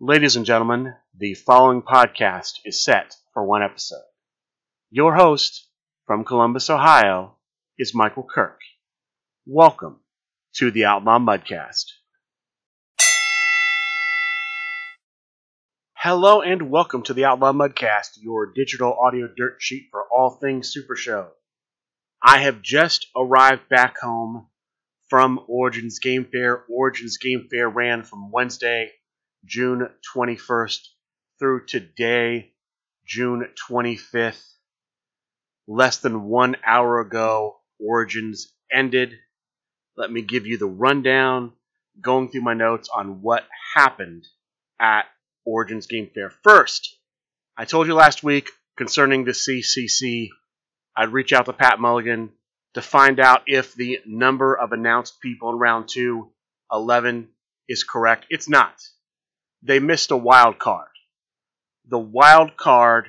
Ladies and gentlemen, the following podcast is set for one episode. Your host from Columbus, Ohio, is Michael Kirk. Welcome to the Outlaw Mudcast. Hello and welcome to the Outlaw Mudcast, your digital audio dirt sheet for all things Super Show. I have just arrived back home from Origins Game Fair. Origins Game Fair ran from Wednesday, June 21st through today, June 25th. Less than one hour ago, Origins ended. Let me give you the rundown, going through my notes on what happened at Origins Game Fair. First, I told you last week concerning the CCC, I'd reach out to Pat Mulligan to find out if the number of announced people in round two, 11, is correct. It's not. They missed a wild card. The wild card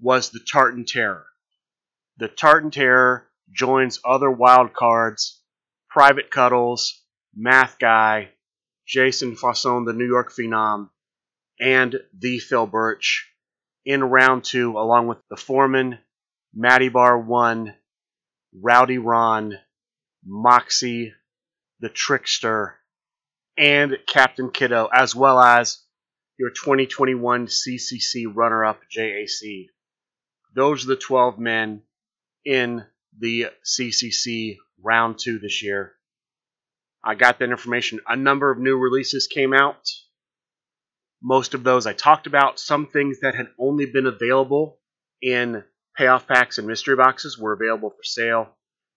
was the Tartan Terror. The Tartan Terror joins other wild cards, Private Cuddles, Math Guy, Jason Fasson, the New York Phenom, and the Phil Birch in round two, along with the Foreman, Matty Bar 1, Rowdy Ron, Moxie, the Trickster, and Captain Kiddo, as well as your 2021 CCC runner up JAC. Those are the 12 men in the CCC round two this year. I got that information. A number of new releases came out. Most of those I talked about. Some things that had only been available in payoff packs and mystery boxes were available for sale.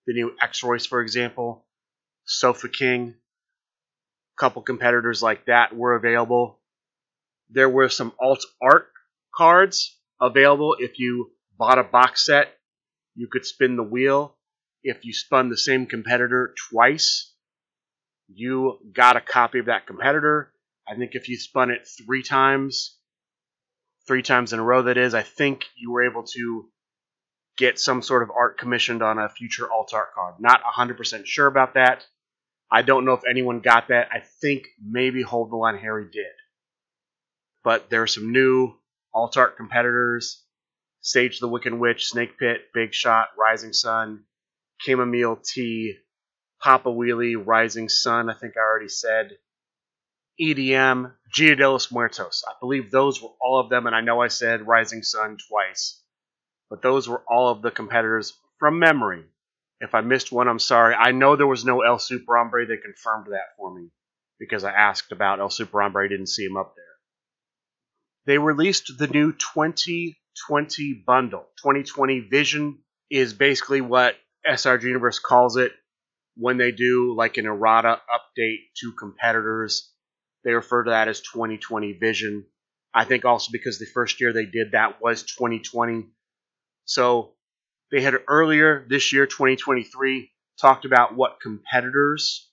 The new X Royce, for example, Sofa King, a couple competitors like that were available. There were some alt art cards available if you bought a box set. You could spin the wheel. If you spun the same competitor twice, you got a copy of that competitor. I think if you spun it three times, three times in a row, that is, I think you were able to get some sort of art commissioned on a future alt art card. Not 100% sure about that. I don't know if anyone got that. I think maybe Hold the Line Harry did. But there are some new alt art competitors Sage the Wicked Witch, Snake Pit, Big Shot, Rising Sun, Chamomile Tea, Papa Wheelie, Rising Sun, I think I already said. EDM, Gia de los Muertos. I believe those were all of them, and I know I said Rising Sun twice. But those were all of the competitors from memory. If I missed one, I'm sorry. I know there was no El Super Hombre. They confirmed that for me because I asked about El Super Hombre. I didn't see him up there. They released the new 2020 bundle. 2020 Vision is basically what SRG Universe calls it when they do like an errata update to competitors. They refer to that as 2020 Vision. I think also because the first year they did that was 2020. So they had earlier this year, 2023, talked about what competitors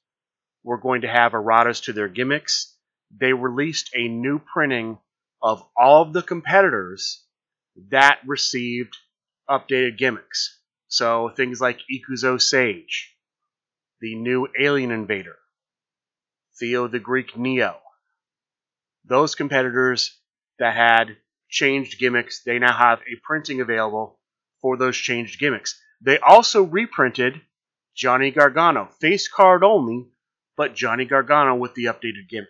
were going to have erratas to their gimmicks. They released a new printing of all of the competitors that received updated gimmicks. So things like Ikuzo Sage, the new Alien Invader, Theo the Greek Neo. Those competitors that had changed gimmicks, they now have a printing available for those changed gimmicks. They also reprinted Johnny Gargano, face card only, but Johnny Gargano with the updated gimmick.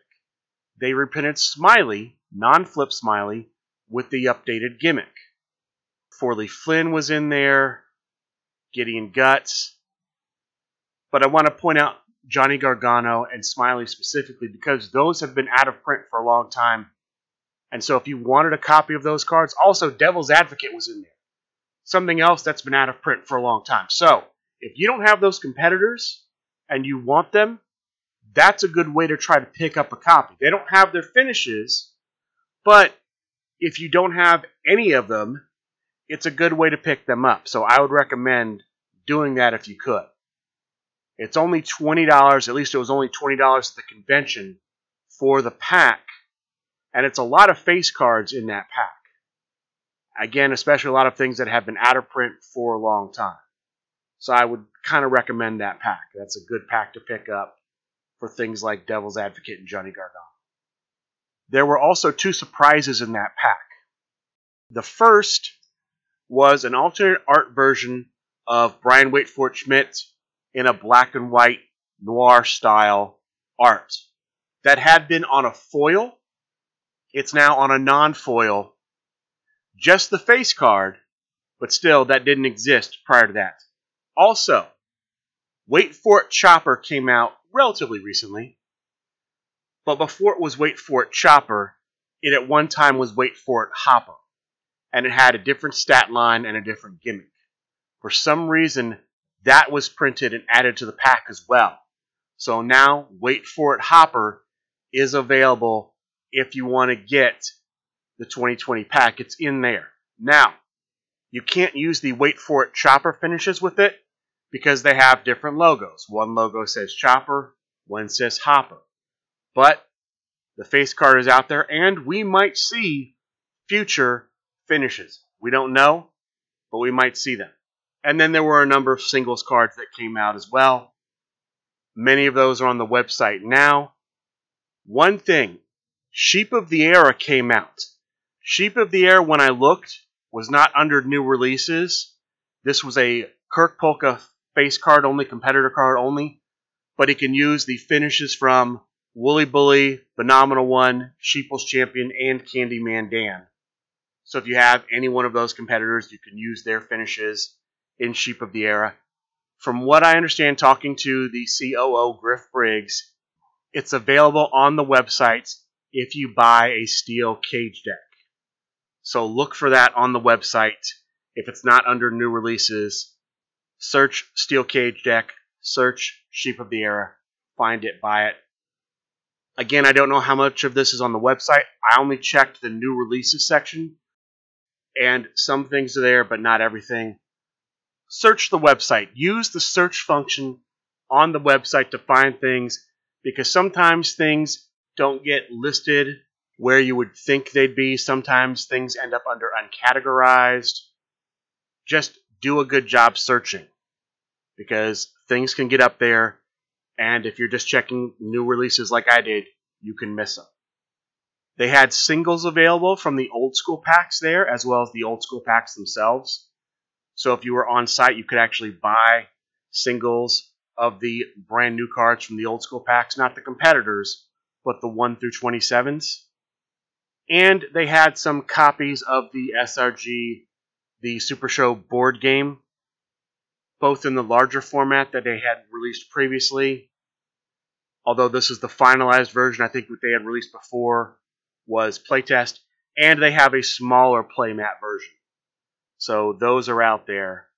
They reprinted Smiley, non flip Smiley, with the updated gimmick. Forley Flynn was in there, Gideon Guts. But I want to point out Johnny Gargano and Smiley specifically because those have been out of print for a long time. And so if you wanted a copy of those cards, also Devil's Advocate was in there. Something else that's been out of print for a long time. So if you don't have those competitors and you want them, that's a good way to try to pick up a copy. They don't have their finishes, but if you don't have any of them, it's a good way to pick them up. So I would recommend doing that if you could. It's only $20, at least it was only $20 at the convention for the pack, and it's a lot of face cards in that pack. Again, especially a lot of things that have been out of print for a long time. So I would kind of recommend that pack. That's a good pack to pick up for things like Devil's Advocate and Johnny Gargano. There were also two surprises in that pack. The first was an alternate art version of Brian Waitfort Schmidt in a black and white noir style art that had been on a foil. It's now on a non foil. Just the face card, but still, that didn't exist prior to that. Also, Wait for It Chopper came out relatively recently, but before it was Wait for It Chopper, it at one time was Wait for It Hopper, and it had a different stat line and a different gimmick. For some reason, that was printed and added to the pack as well. So now, Wait for It Hopper is available if you want to get the 2020 pack. It's in there. Now, you can't use the Wait for It Chopper finishes with it because they have different logos. One logo says Chopper, one says Hopper. But the face card is out there, and we might see future finishes. We don't know, but we might see them. And then there were a number of singles cards that came out as well. Many of those are on the website now. One thing Sheep of the Era came out. Sheep of the Era, when I looked, was not under new releases. This was a Kirk Polka face card only, competitor card only, but he can use the finishes from Wooly Bully, Phenomenal One, Sheeples Champion, and Candyman Dan. So if you have any one of those competitors, you can use their finishes in Sheep of the Era. From what I understand, talking to the COO, Griff Briggs, it's available on the website if you buy a steel cage deck. So look for that on the website. If it's not under new releases, search Steel Cage Deck, search Sheep of the Era, find it, buy it. Again, I don't know how much of this is on the website. I only checked the new releases section, and some things are there, but not everything. Search the website. Use the search function on the website to find things because sometimes things don't get listed where you would think they'd be. Sometimes things end up under uncategorized. Just do a good job searching because things can get up there, and if you're just checking new releases like I did, you can miss them. They had singles available from the old school packs there, as well as the old school packs themselves. So if you were on site, you could actually buy singles of the brand new cards from the old school packs, not the competitors, but the 1 through 27s. And they had some copies of the SRG, the Super Show board game, both in the larger format that they had released previously. Although this is the finalized version, I think what they had released before was playtest, and they have a smaller playmat version. So those are out there.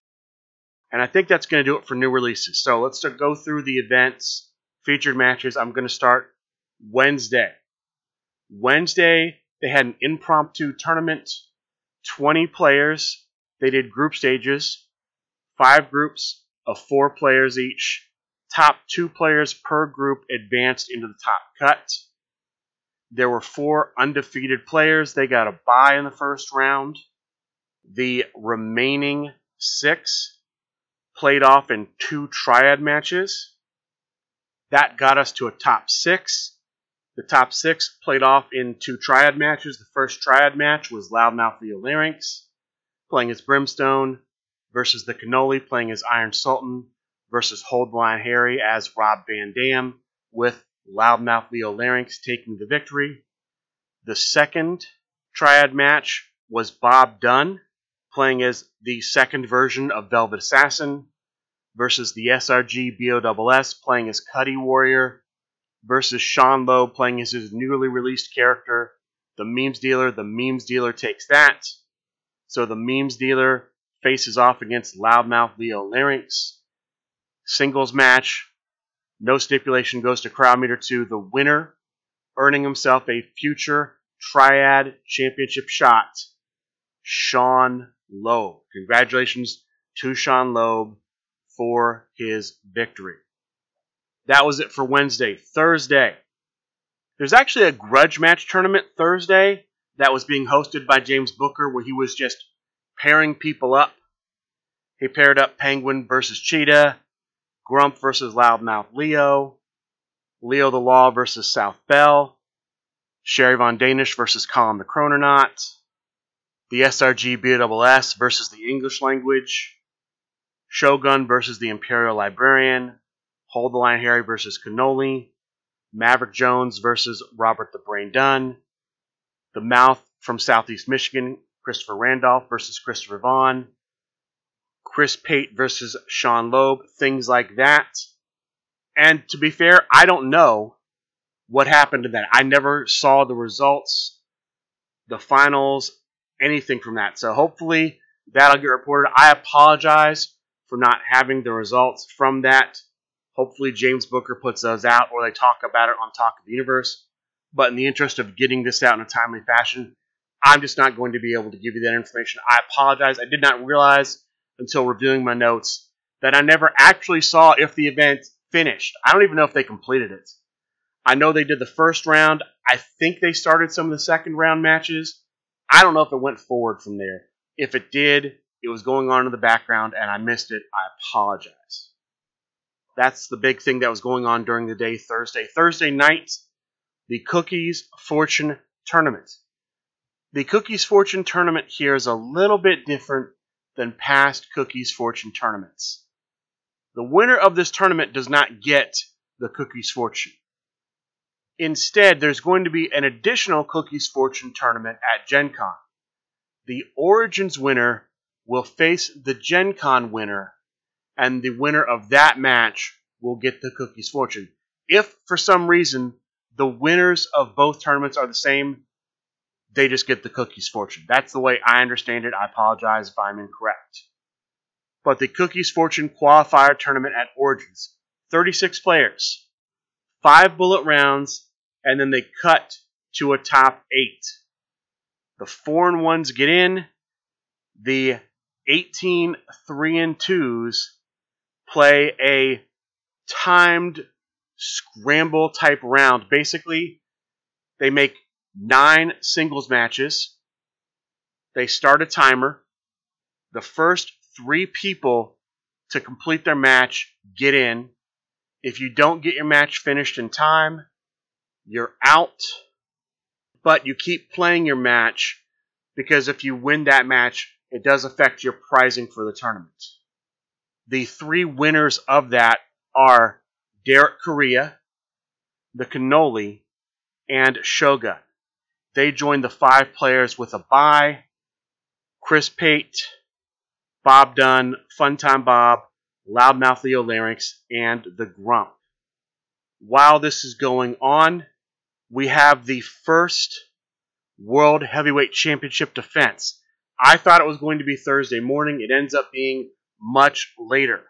And I think that's going to do it for new releases. So let's go through the events, featured matches. I'm going to start Wednesday. Wednesday, they had an impromptu tournament, 20 players. They did group stages, five groups of four players each. Top two players per group advanced into the top cut. There were four undefeated players. They got a bye in the first round. The remaining six played off in two triad matches. That got us to a top six. The top six played off in two triad matches. The first triad match was Loudmouth Leo Larynx playing as Brimstone versus the Cannoli playing as Iron Sultan versus Hold Harry as Rob Van Dam with Loudmouth Leo Larynx taking the victory. The second triad match was Bob Dunn playing as the second version of Velvet Assassin versus the SRG BOSS playing as Cuddy Warrior versus Sean Loeb playing as his newly released character, the Memes Dealer. The Memes Dealer takes that. So the Memes Dealer faces off against Loudmouth Leo Larynx. Singles match. No stipulation goes to Crowd Meter 2. The winner earning himself a future Triad Championship shot, Sean Loeb. Congratulations to Sean Loeb for his victory. That was it for Wednesday. Thursday. There's actually a grudge match tournament Thursday that was being hosted by James Booker where he was just pairing people up. He paired up Penguin versus Cheetah, Grump versus Loudmouth Leo, Leo the Law versus South Bell, Sherry Von Danish versus Colin the Chrononaut, the SRG BOSS versus the English language, Shogun versus the Imperial Librarian, Hold the Line Harry versus Cannoli, Maverick Jones versus Robert the Brain Dunn, The Mouth from Southeast Michigan, Christopher Randolph versus Christopher Vaughn, Chris Pate versus Sean Loeb, things like that. And to be fair, I don't know what happened to that. I never saw the results, the finals, anything from that. So hopefully that'll get reported. I apologize for not having the results from that. Hopefully James Booker puts those out or they talk about it on Talk of the Universe. But in the interest of getting this out in a timely fashion, I'm just not going to be able to give you that information. I apologize. I did not realize until reviewing my notes that I never actually saw if the event finished. I don't even know if they completed it. I know they did the first round. I think they started some of the second round matches. I don't know if it went forward from there. If it did, it was going on in the background and I missed it. I apologize. That's the big thing that was going on during the day Thursday. Thursday night, the Cookies Fortune Tournament. The Cookies Fortune Tournament here is a little bit different than past Cookies Fortune tournaments. The winner of this tournament does not get the Cookies Fortune. Instead, there's going to be an additional Cookies Fortune tournament at Gen Con. The Origins winner will face the Gen Con winner, and the winner of that match will get the Cookies Fortune. If for some reason the winners of both tournaments are the same, they just get the Cookies Fortune. That's the way I understand it. I apologize if I'm incorrect. But the Cookies Fortune qualifier tournament at Origins 36 players, 5 bullet rounds, and then they cut to a top eight. The four and ones get in. The 18 three and twos play a timed scramble type round. Basically, they make nine singles matches. They start a timer. The first three people to complete their match get in. If you don't get your match finished in time, you're out, but you keep playing your match because if you win that match, it does affect your prizing for the tournament. The three winners of that are Derek Correa, the Cannoli, and Shogun. They join the five players with a bye. Chris Pate, Bob Dunn, Funtime Bob, Loudmouth Leo Larynx, and the Grump. While this is going on, we have the first World Heavyweight Championship defense. I thought it was going to be Thursday morning. It ends up being much later.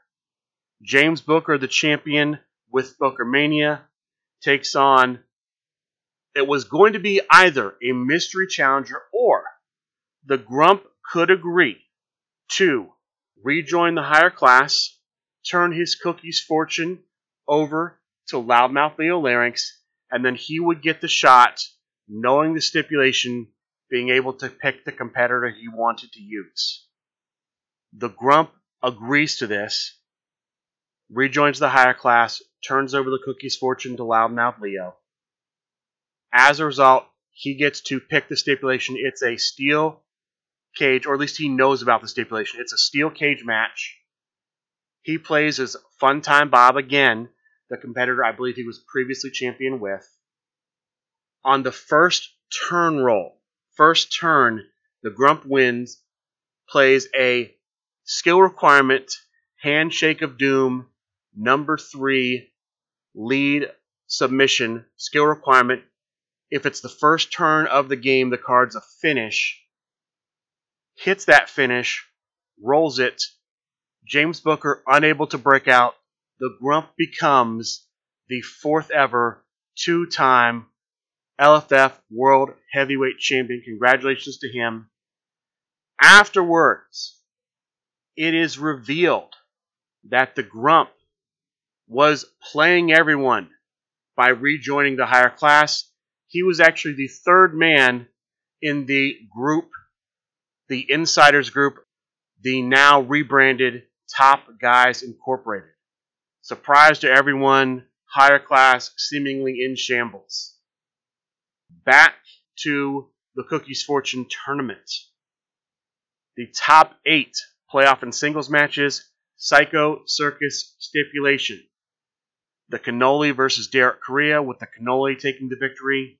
James Booker, the champion with Booker Mania, takes on. It was going to be either a mystery challenger or the Grump could agree to rejoin the higher class, turn his cookie's fortune over to Loudmouth Leo Larynx, and then he would get the shot, knowing the stipulation, being able to pick the competitor he wanted to use. The Grump agrees to this, rejoins the higher class, turns over the cookie's fortune to Loudmouth Leo. As a result, he gets to pick the stipulation. It's a steel cage, or at least he knows about the stipulation. It's a steel cage match. He plays as Funtime Bob again, the competitor I believe he was previously champion with. On the first turn roll, first turn, the Grump wins, plays a skill requirement, Handshake of Doom, number three, lead submission, skill requirement. If it's the first turn of the game, the card's a finish. Hits that finish, rolls it. James Booker unable to break out, the Grump becomes the fourth ever two time LFF World Heavyweight Champion. Congratulations to him. Afterwards, it is revealed that the Grump was playing everyone by rejoining the higher class. He was actually the third man in the group, the Insiders group, the now rebranded Top Guys Incorporated. Surprise to everyone, higher class seemingly in shambles. back to the Cookies Fortune tournament. The top eight playoff and singles matches, Psycho Circus stipulation. The Cannoli versus Derek Correa with the Cannoli taking the victory.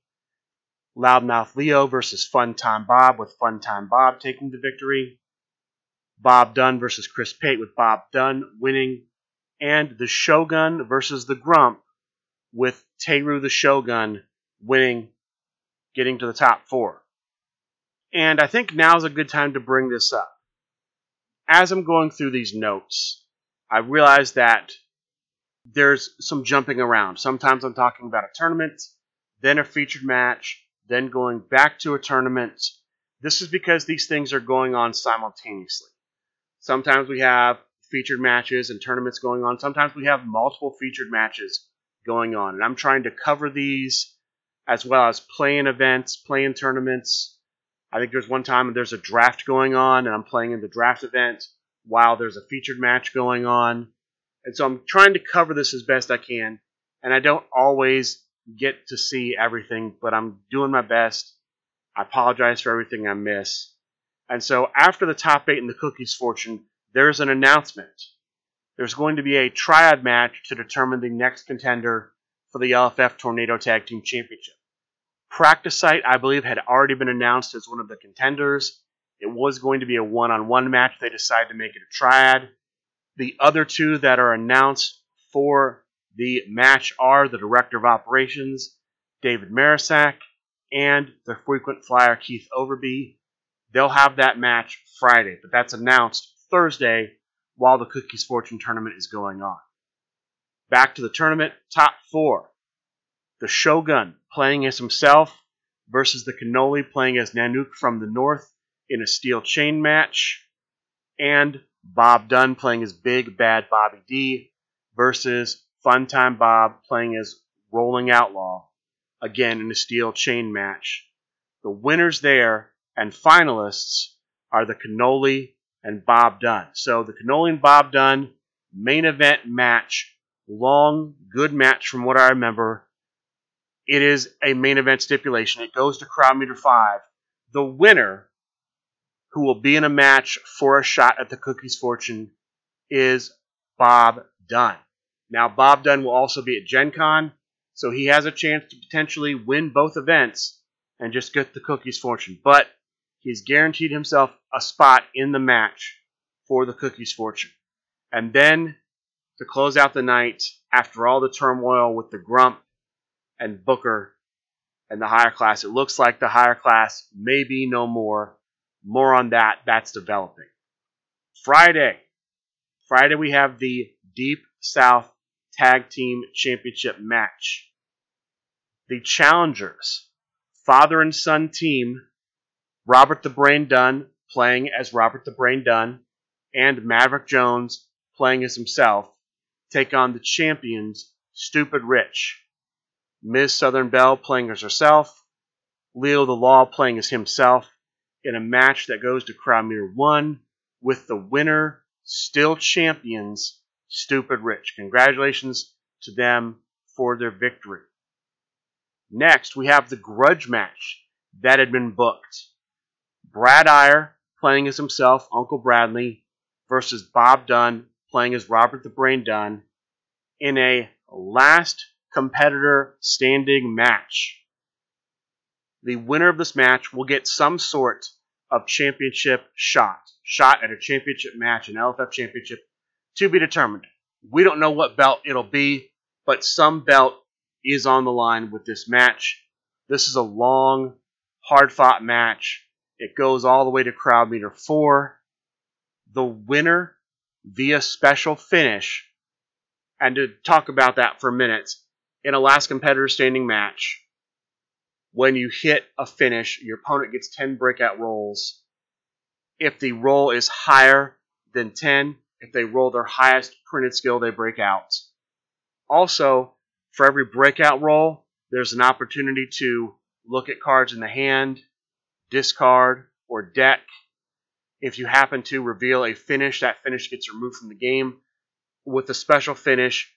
Loudmouth Leo versus Fun Time Bob with Fun Time Bob taking the victory. Bob Dunn versus Chris Pate with Bob Dunn winning. And the Shogun versus the Grump with Teru the Shogun winning, getting to the top four. And I think now is a good time to bring this up. As I'm going through these notes, I realize that there's some jumping around. Sometimes I'm talking about a tournament, then a featured match, then going back to a tournament. This is because these things are going on simultaneously. Sometimes we have featured matches and tournaments going on. Sometimes we have multiple featured matches going on. And I'm trying to cover these as well as playing events, playing tournaments. I think there's one time there's a draft going on, and I'm playing in the draft event while there's a featured match going on. And so I'm trying to cover this as best I can. And I don't always get to see everything, but I'm doing my best. I apologize for everything I miss. And so after the top eight in the Cookies Fortune, there's an announcement there's going to be a triad match to determine the next contender for the LFF Tornado Tag Team Championship. Practice Site, I believe, had already been announced as one of the contenders. It was going to be a one on one match. They decided to make it a triad. The other two that are announced for the match are the Director of Operations, David Marisak, and the frequent flyer, Keith Overby. They'll have that match Friday, but that's announced Thursday while the Cookies Fortune tournament is going on. Back to the tournament, top four. The Shogun playing as himself versus the Cannoli playing as Nanook from the North in a steel chain match. And Bob Dunn playing as Big Bad Bobby D versus Funtime Bob playing as Rolling Outlaw, again in a steel chain match. The winners there and finalists are the Cannoli and Bob Dunn. So the Cannoli and Bob Dunn main event match, long, good match from what I remember. It is a main event stipulation. It goes to crowd meter five. The winner, who will be in a match for a shot at the Cookies Fortune, is Bob Dunn. Now, Bob Dunn will also be at Gen Con, so he has a chance to potentially win both events and just get the Cookies Fortune. But he's guaranteed himself a spot in the match for the Cookies Fortune. And then to close out the night, after all the turmoil with the Grump and Booker and the higher class, it looks like the higher class may be no more. More on that, that's developing. Friday. Friday, we have the Deep South Tag Team Championship match. The challengers, father and son team Robert the Brain Dunn playing as Robert the Brain Dunn, and Maverick Jones playing as himself, take on the champions Stupid Rich. Ms. Southern Belle playing as herself, Leo the Law playing as himself, in a match that goes to Crowd Meter 1, with the winner, still champions, Stupid Rich. Congratulations to them for their victory. Next, we have the grudge match that had been booked. Brad Iyer playing as himself, Uncle Bradley, versus Bob Dunn playing as Robert the Brain Dunn in a last competitor standing match. The winner of this match will get some sort of championship shot, shot at a championship match, an LFF championship, to be determined. We don't know what belt it'll be, but some belt is on the line with this match. This is a long, hard fought match it goes all the way to crowd meter four. The winner via special finish, and to talk about that for a minute, in a last competitor standing match, when you hit a finish, your opponent gets 10 breakout rolls. If the roll is higher than 10, if they roll their highest printed skill, they break out. Also, for every breakout roll, there's an opportunity to look at cards in the hand discard, or deck. If you happen to reveal a finish, that finish gets removed from the game. With a special finish,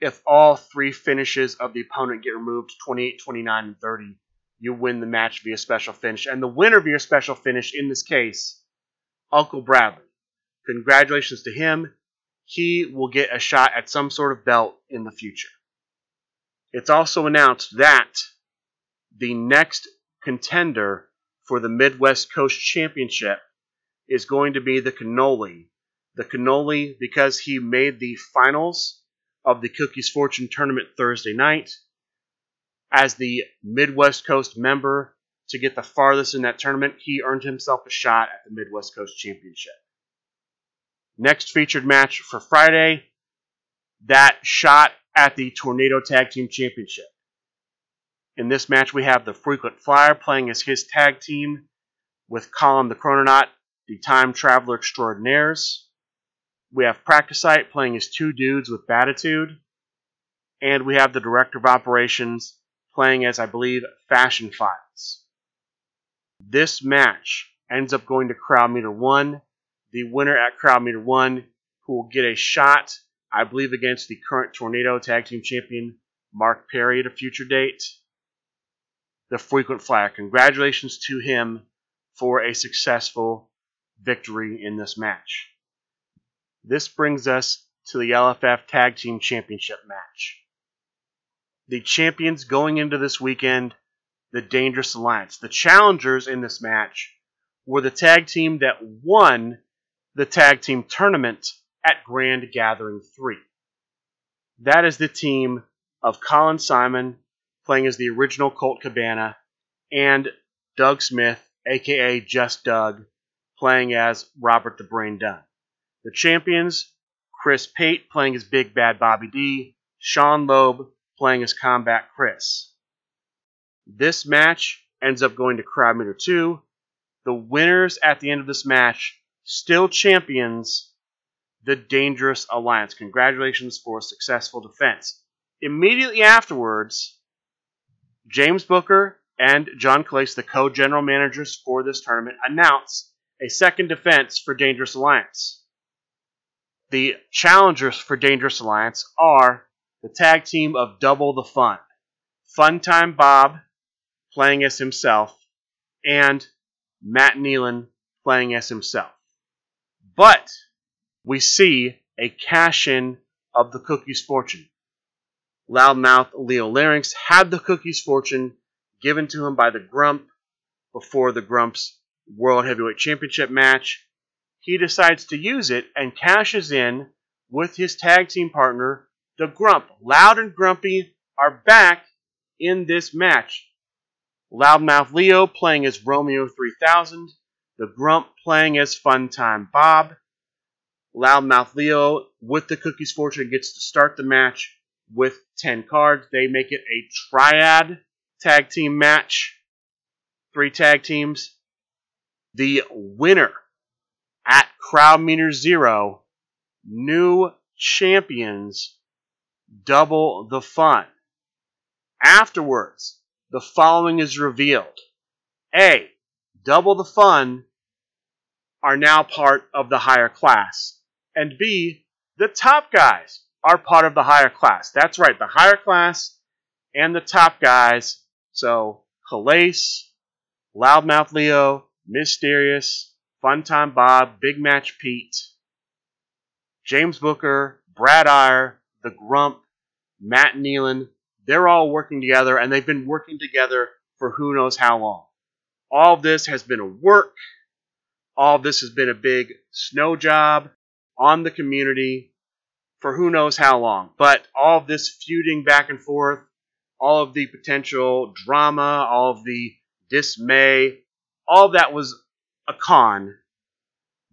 if all three finishes of the opponent get removed 28, 29, and 30, you win the match via special finish. And the winner via special finish, in this case, Uncle Bradley. Congratulations to him. He will get a shot at some sort of belt in the future. It's also announced that the next contender for the Midwest Coast Championship is going to be the Cannoli. The Cannoli, because he made the finals of the Cookies Fortune tournament Thursday night, as the Midwest Coast member to get the farthest in that tournament, he earned himself a shot at the Midwest Coast Championship. Next featured match for Friday, that shot at the Tornado Tag Team Championship. In this match, we have the Frequent Flyer playing as his tag team with Colin the Chrononaut, the Time Traveler Extraordinaires. We have Practicite playing as two dudes with Batitude. And we have the Director of Operations playing as, I believe, Fashion Files. This match ends up going to Crowd Meter 1. The winner at Crowd Meter 1, who will get a shot, I believe, against the current Tornado Tag Team Champion, Mark Perry, at a future date the frequent flyer. Congratulations to him for a successful victory in this match. This brings us to the LFF Tag Team Championship match. The champions going into this weekend, the Dangerous Alliance. The challengers in this match were the tag team that won the tag team tournament at Grand Gathering 3. That is the team of Colin Simon playing as the original Colt Cabana, and Doug Smith, aka Just Doug, playing as Robert the Brain Dunn. The champions, Chris Pate playing as Big Bad Bobby D, Sean Loeb playing as Combat Chris. This match ends up going to Crowd Meter 2. The winners at the end of this match, still champions, the Dangerous Alliance. Congratulations for a successful defense. Immediately afterwards, James Booker and John Clace, the co general managers for this tournament, announce a second defense for Dangerous Alliance. The challengers for Dangerous Alliance are the tag team of Double the Fun. Fun Time Bob playing as himself, and Matt Nealon playing as himself. But we see a cash in of the Cookie's fortune. Loudmouth Leo Larynx had the cookie's fortune given to him by the Grump before the Grump's World Heavyweight Championship match. He decides to use it and cashes in with his tag team partner, the Grump. Loud and Grumpy are back in this match. Loudmouth Leo playing as Romeo 3000, the Grump playing as Fun Time Bob. Loudmouth Leo with the Cookie's Fortune gets to start the match with 10 cards. They make it a triad tag team match. Three tag teams. The winner at Crowd Meter Zero, new champions, double the fun. Afterwards, the following is revealed. A. Double the fun are now part of the higher class. And B. The top guys are part of the higher class. That's right, the higher class and the top guys. So, Calais, Loudmouth Leo, Mysterious, Funtime Bob, Big Match Pete, James Booker, Brad Iyer, The Grump, Matt Nealon, they're all working together, and they've been working together for who knows how long. All this has been a work. All this has been a big snow job on the community for who knows how long. But all of this feuding back and forth, all of the potential drama, all of the dismay, all that was a con.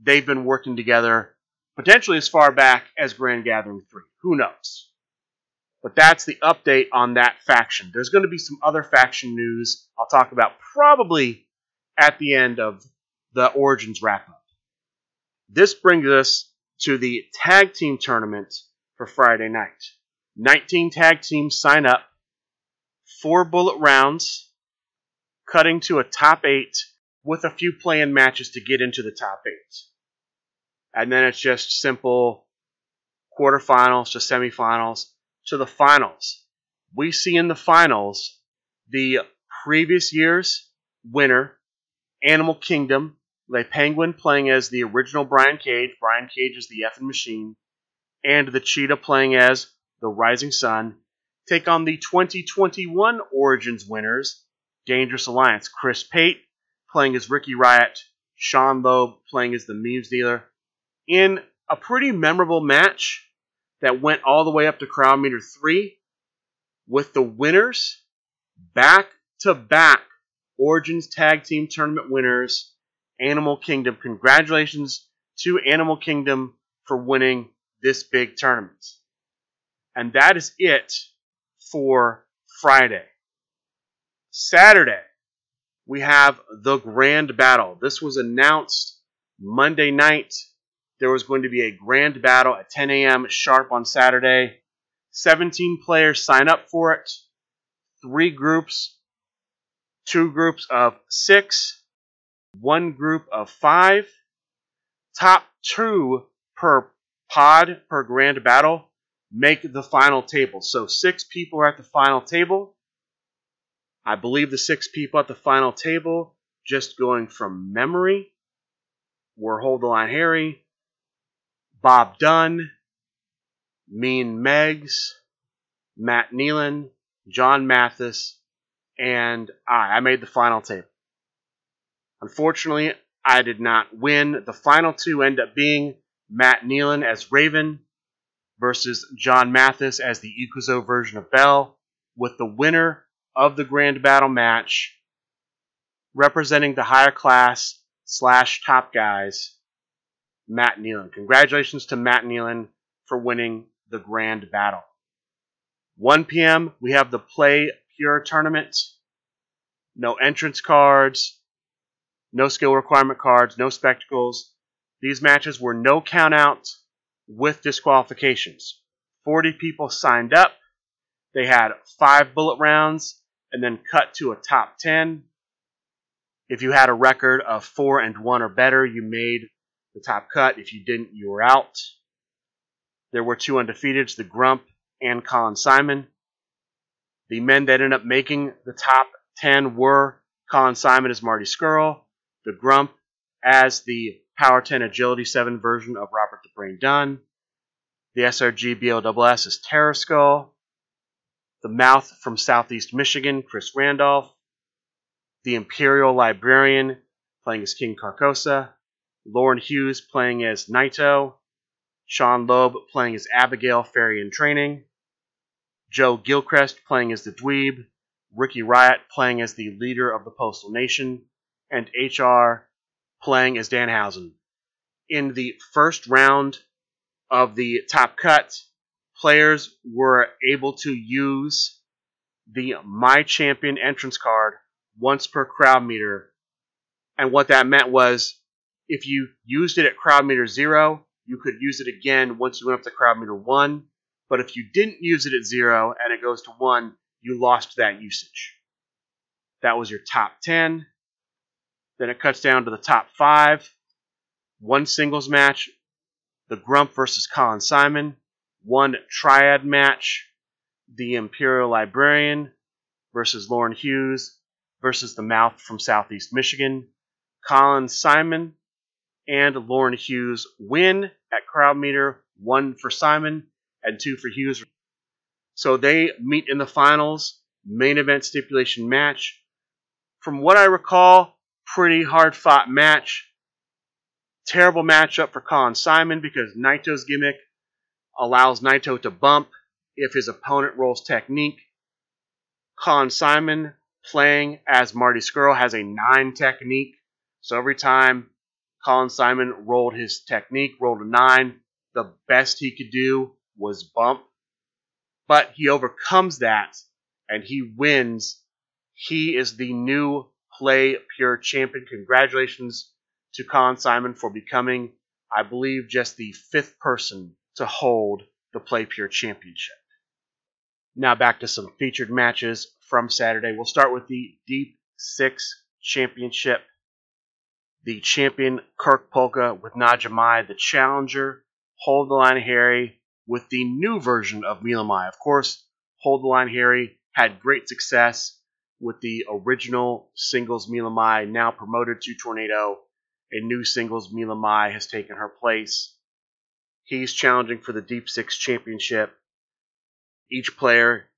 They've been working together potentially as far back as Grand Gathering 3. Who knows? But that's the update on that faction. There's going to be some other faction news I'll talk about probably at the end of the Origins wrap up. This brings us to the tag team tournament for Friday night. 19 tag teams sign up, four bullet rounds, cutting to a top eight with a few play-in matches to get into the top eight. And then it's just simple quarterfinals to semifinals to the finals. We see in the finals the previous year's winner, Animal Kingdom, Le Penguin playing as the original Brian Cage. Brian Cage is the effing machine. And the Cheetah playing as the Rising Sun. Take on the 2021 Origins winners, Dangerous Alliance. Chris Pate playing as Ricky Riot. Sean Loeb playing as the Memes Dealer. In a pretty memorable match that went all the way up to Crowd Meter 3 with the winners back to back Origins Tag Team Tournament winners, Animal Kingdom. Congratulations to Animal Kingdom for winning this big tournament. And that is it for Friday. Saturday, we have the Grand Battle. This was announced Monday night. There was going to be a Grand Battle at 10 a.m. sharp on Saturday. 17 players sign up for it. Three groups, two groups of six, one group of five. Top two per pod per grand battle make the final table. So six people are at the final table. I believe the six people at the final table, just going from memory, were Hold the Line Harry, Bob Dunn, Mean Megs, Matt Nealon, John Mathis, and I. I made the final table. Unfortunately, I did not win. The final two end up being Matt Nealon as Raven versus John Mathis as the Ikuzo version of Bell, with the winner of the Grand Battle match representing the higher class slash top guys, Matt Nealon. Congratulations to Matt Nealon for winning the Grand Battle. 1 p.m., we have the Play Pure tournament. No entrance cards, no skill requirement cards, no spectacles. These matches were no countouts with disqualifications. 40 people signed up. They had five bullet rounds and then cut to a top 10. If you had a record of 4 and 1 or better, you made the top cut. If you didn't, you were out. There were two undefeateds, the Grump and Colin Simon. The men that ended up making the top 10 were Colin Simon as Marty Scurll, the Grump as the Power 10 Agility 7 version of Robert the Brain Dunn, the SRG BOSS as Terror Skull, the Mouth from Southeast Michigan, Chris Randolph, the Imperial Librarian playing as King Carcosa, Lauren Hughes playing as Naito, Sean Loeb playing as Abigail Fairy in Training, Joe Gilchrist playing as the Dweeb, Ricky Riot playing as the leader of the Postal Nation, and HR playing as Danhausen. In the first round of the top cut, players were able to use the My Champion entrance card once per crowd meter. And what that meant was if you used it at crowd meter zero, you could use it again once you went up to crowd meter one. But if you didn't use it at zero and it goes to one, you lost that usage. That was your top 10. Then it cuts down to the top five. One singles match, the Grump versus Colin Simon. One triad match, the Imperial Librarian versus Lauren Hughes versus the Mouth from Southeast Michigan. Colin Simon and Lauren Hughes win at crowd meter, one for Simon and two for Hughes. So they meet in the finals, main event stipulation match. From what I recall, pretty hard fought match. Terrible matchup for Colin Simon because Naito's gimmick allows Naito to bump if his opponent rolls technique. Colin Simon playing as Marty Scurll has a 9 technique. So every time Colin Simon rolled his technique, rolled a 9, the best he could do was bump. But he overcomes that and he wins. He is the new Play Pure champion. Congratulations to Colin Simon for becoming, I believe, just the fifth person to hold the Play Pure championship. Now back to some featured matches from Saturday. We'll start with the Deep Six Championship. The champion Kirk Polka with Najimai, the challenger Hold the Line Harry with the new version of Milamai. Of course, Hold the Line Harry had great success with the original singles Milamai, now promoted to Tornado. A new singles Milamai has taken her place. He's challenging for the Deep Six Championship. Each player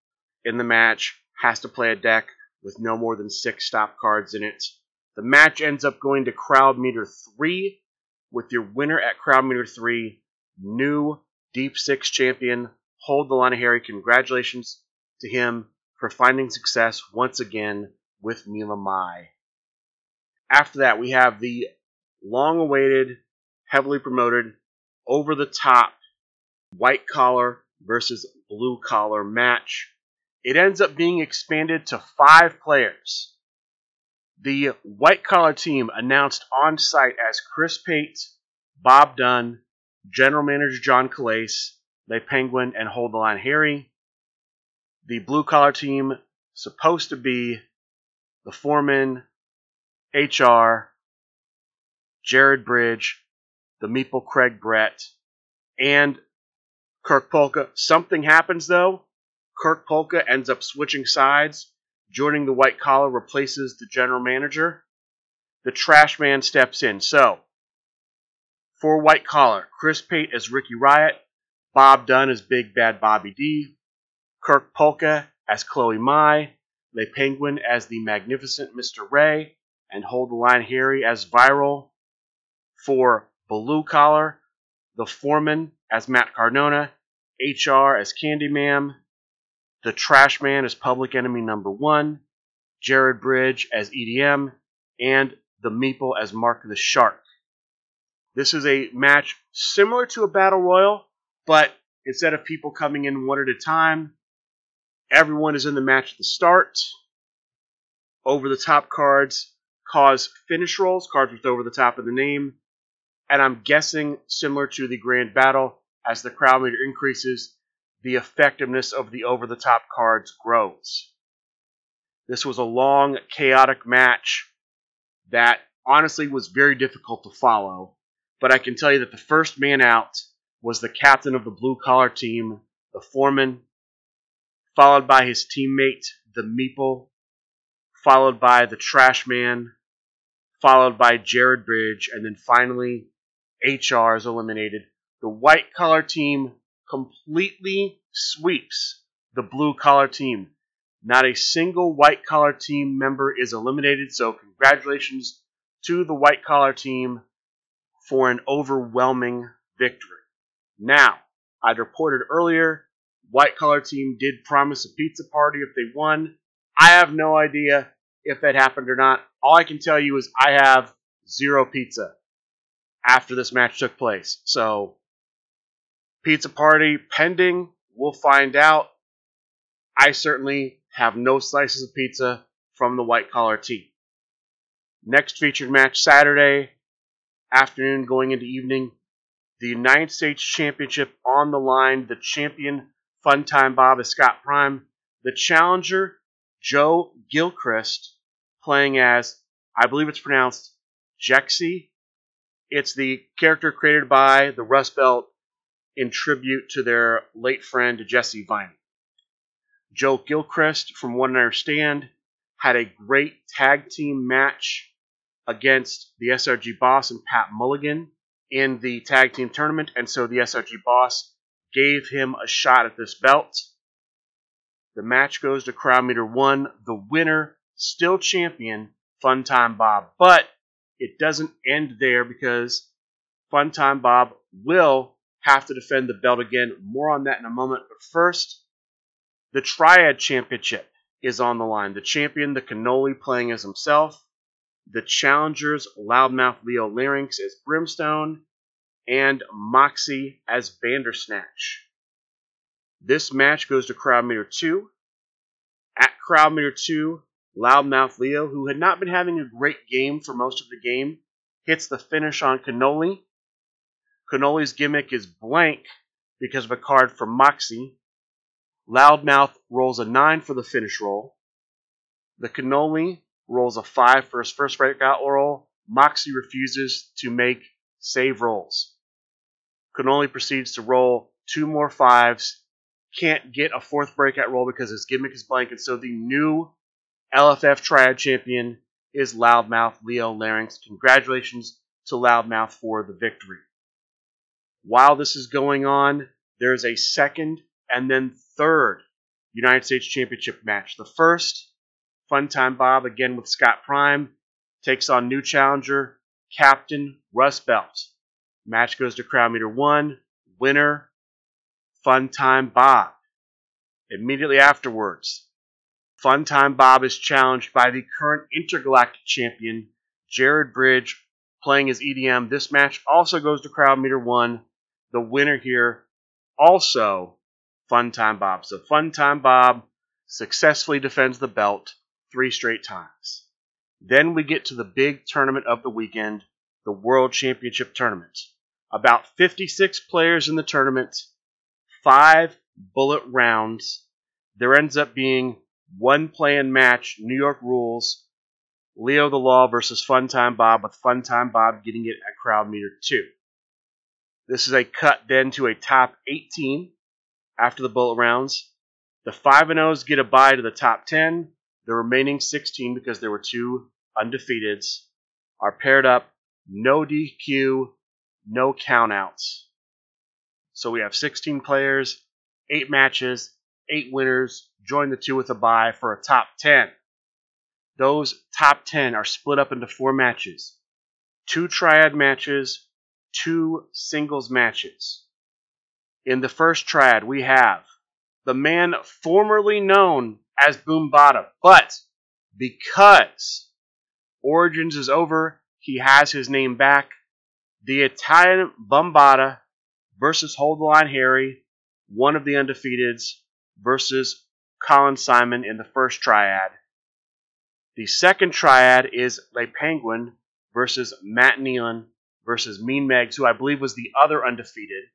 in the match has to play a deck with no more than six stop cards in it. The match ends up going to crowd meter three, with your winner at crowd meter three, new Deep Six champion, Hold the Line of Harry. Congratulations to him for finding success once again with Mila Mai. After that, we have the long awaited, heavily promoted, over the top white collar versus blue collar match. It ends up being expanded to five players. The white collar team announced on site as Chris Pate, Bob Dunn, General Manager John Calais, Le Penguin, and Hold the Line Harry. The blue collar team supposed to be the foreman, HR, Jared Bridge, the Meeple Craig Brett, and Kirk Polka. Something happens though. Kirk Polka ends up switching sides, joining the white collar, replaces the general manager. The trash man steps in. So, for white collar, Chris Pate as Ricky Riot, Bob Dunn as Big Bad Bobby D, Kirk Polka as Chloe Mai, Le Penguin as the Magnificent Mr. Ray, and Hold the Line Harry as Viral. For Blue Collar, the Foreman as Matt Cardona, HR as Candy Candyman, the Trash Man as Public Enemy Number One, Jared Bridge as EDM, and the Meeple as Mark the Shark. This is a match similar to a Battle Royal, but instead of people coming in one at a time, everyone is in the match at the start. Over the top cards cause finish rolls, cards with over the top of the name, and I'm guessing similar to the Grand Battle, as the crowd meter increases, the effectiveness of the over the top cards grows. This was a long, chaotic match that honestly was very difficult to follow, but I can tell you that the first man out was the captain of the blue collar team, the foreman, followed by his teammate, the Meeple, followed by the trash man, followed by Jared Bridge, and then finally HR is eliminated. The white collar team completely sweeps the blue collar team. Not a single white collar team member is eliminated, so congratulations to the white collar team for an overwhelming victory. Now, I'd reported earlier, white collar team did promise a pizza party if they won. I have no idea if that happened or not. All I can tell you is I have zero pizza after this match took place. So, pizza party pending. We'll find out. I certainly have no slices of pizza from the white collar team. Next featured match Saturday afternoon going into evening. The United States Championship on the line. The champion, Fun Time Bob, is Scott Prime. The challenger, Joe Gilchrist, playing as, I believe it's pronounced, Jexy it's the character created by the Rust Belt in tribute to their late friend Jesse Viney. Joe Gilchrist, from what I understand, had a great tag team match against the SRG boss and Pat Mulligan in the tag team tournament, and so the SRG boss gave him a shot at this belt. The match goes to crowd meter one. The winner, still champion, Fun Time Bob. But it doesn't end there because Funtime Bob will have to defend the belt again. More on that in a moment. But first, the Triad Championship is on the line. The champion, the cannoli, playing as himself. The challengers, Loudmouth Leo Larynx as Brimstone, and Moxie as Bandersnatch. This match goes to crowd meter 2. At crowd meter 2, Loudmouth Leo, who had not been having a great game for most of the game, hits the finish on Cannoli. Cannoli's gimmick is blank because of a card from Moxie. Loudmouth rolls a 9 for the finish roll. The Cannoli rolls a 5 for his first breakout roll. Moxie refuses to make save rolls. Cannoli proceeds to roll two more fives. Can't get a fourth breakout roll because his gimmick is blank, and so the new LFF Triad Champion is Loudmouth Leo Larynx. Congratulations to Loudmouth for the victory. While this is going on, there's a second and then third United States Championship match. The first, Fun Time Bob, again with Scott Prime, takes on new challenger Captain Russ Belt. Match goes to crowd meter one. Winner, Fun Time Bob. Immediately afterwards, Fun Time Bob is challenged by the current intergalactic champion, Jared Bridge, playing his EDM. This match also goes to crowd meter one. The winner here, also Fun Time Bob. So Fun Time Bob successfully defends the belt three straight times. Then we get to the big tournament of the weekend, the World Championship Tournament. About 56 players in the tournament, five bullet rounds. There ends up being one play and match, New York rules. Leo the Law versus Funtime Bob, with Funtime Bob getting it at crowd meter two. This is a cut then to a top 18 after the bullet rounds. The 5 and 0s get a bye to the top 10. The remaining 16, because there were two undefeateds, are paired up, no DQ, no countouts. So we have 16 players, 8 matches, 8 winners, join the two with a bye for a top 10. Those top 10 are split up into four matches two triad matches, two singles matches. In the first triad, we have the man formerly known as Boombada, but because Origins is over, he has his name back. The Italian Bombada versus Hold the Line Harry, one of the undefeateds, versus Colin Simon in the first triad. The second triad is Le Penguin versus Matt Nealon versus Mean Megs, who I believe was the other undefeated.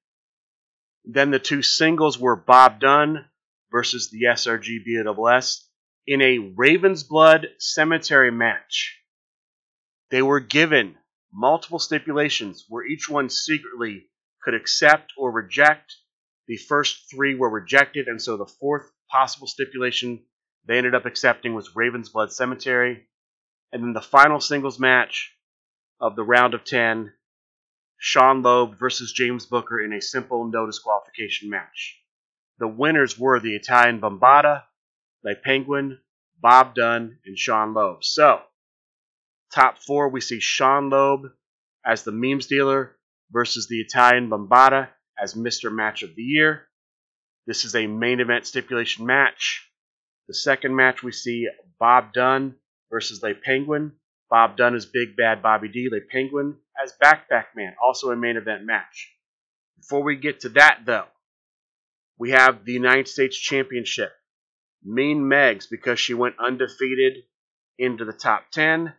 Then the two singles were Bob Dunn versus the SRG BOSS in a Raven's Blood Cemetery match. They were given multiple stipulations where each one secretly could accept or reject. The first three were rejected, and so the fourth possible stipulation they ended up accepting was Raven's Blood Cemetery. And then the final singles match of the round of 10, Sean Loeb versus James Booker in a simple no disqualification match. The winners were the Italian Bombada, Le Penguin, Bob Dunn, and Sean Loeb. So, top four, we see Sean Loeb as the memes dealer versus the Italian Bombada as Mr. Match of the Year. This is a main event stipulation match. The second match we see Bob Dunn versus Le Penguin. Bob Dunn is Big Bad Bobby D. Le Penguin as Backpack Man, also a main event match. Before we get to that, though, we have the United States Championship. Mean Megs, because she went undefeated into the top 10,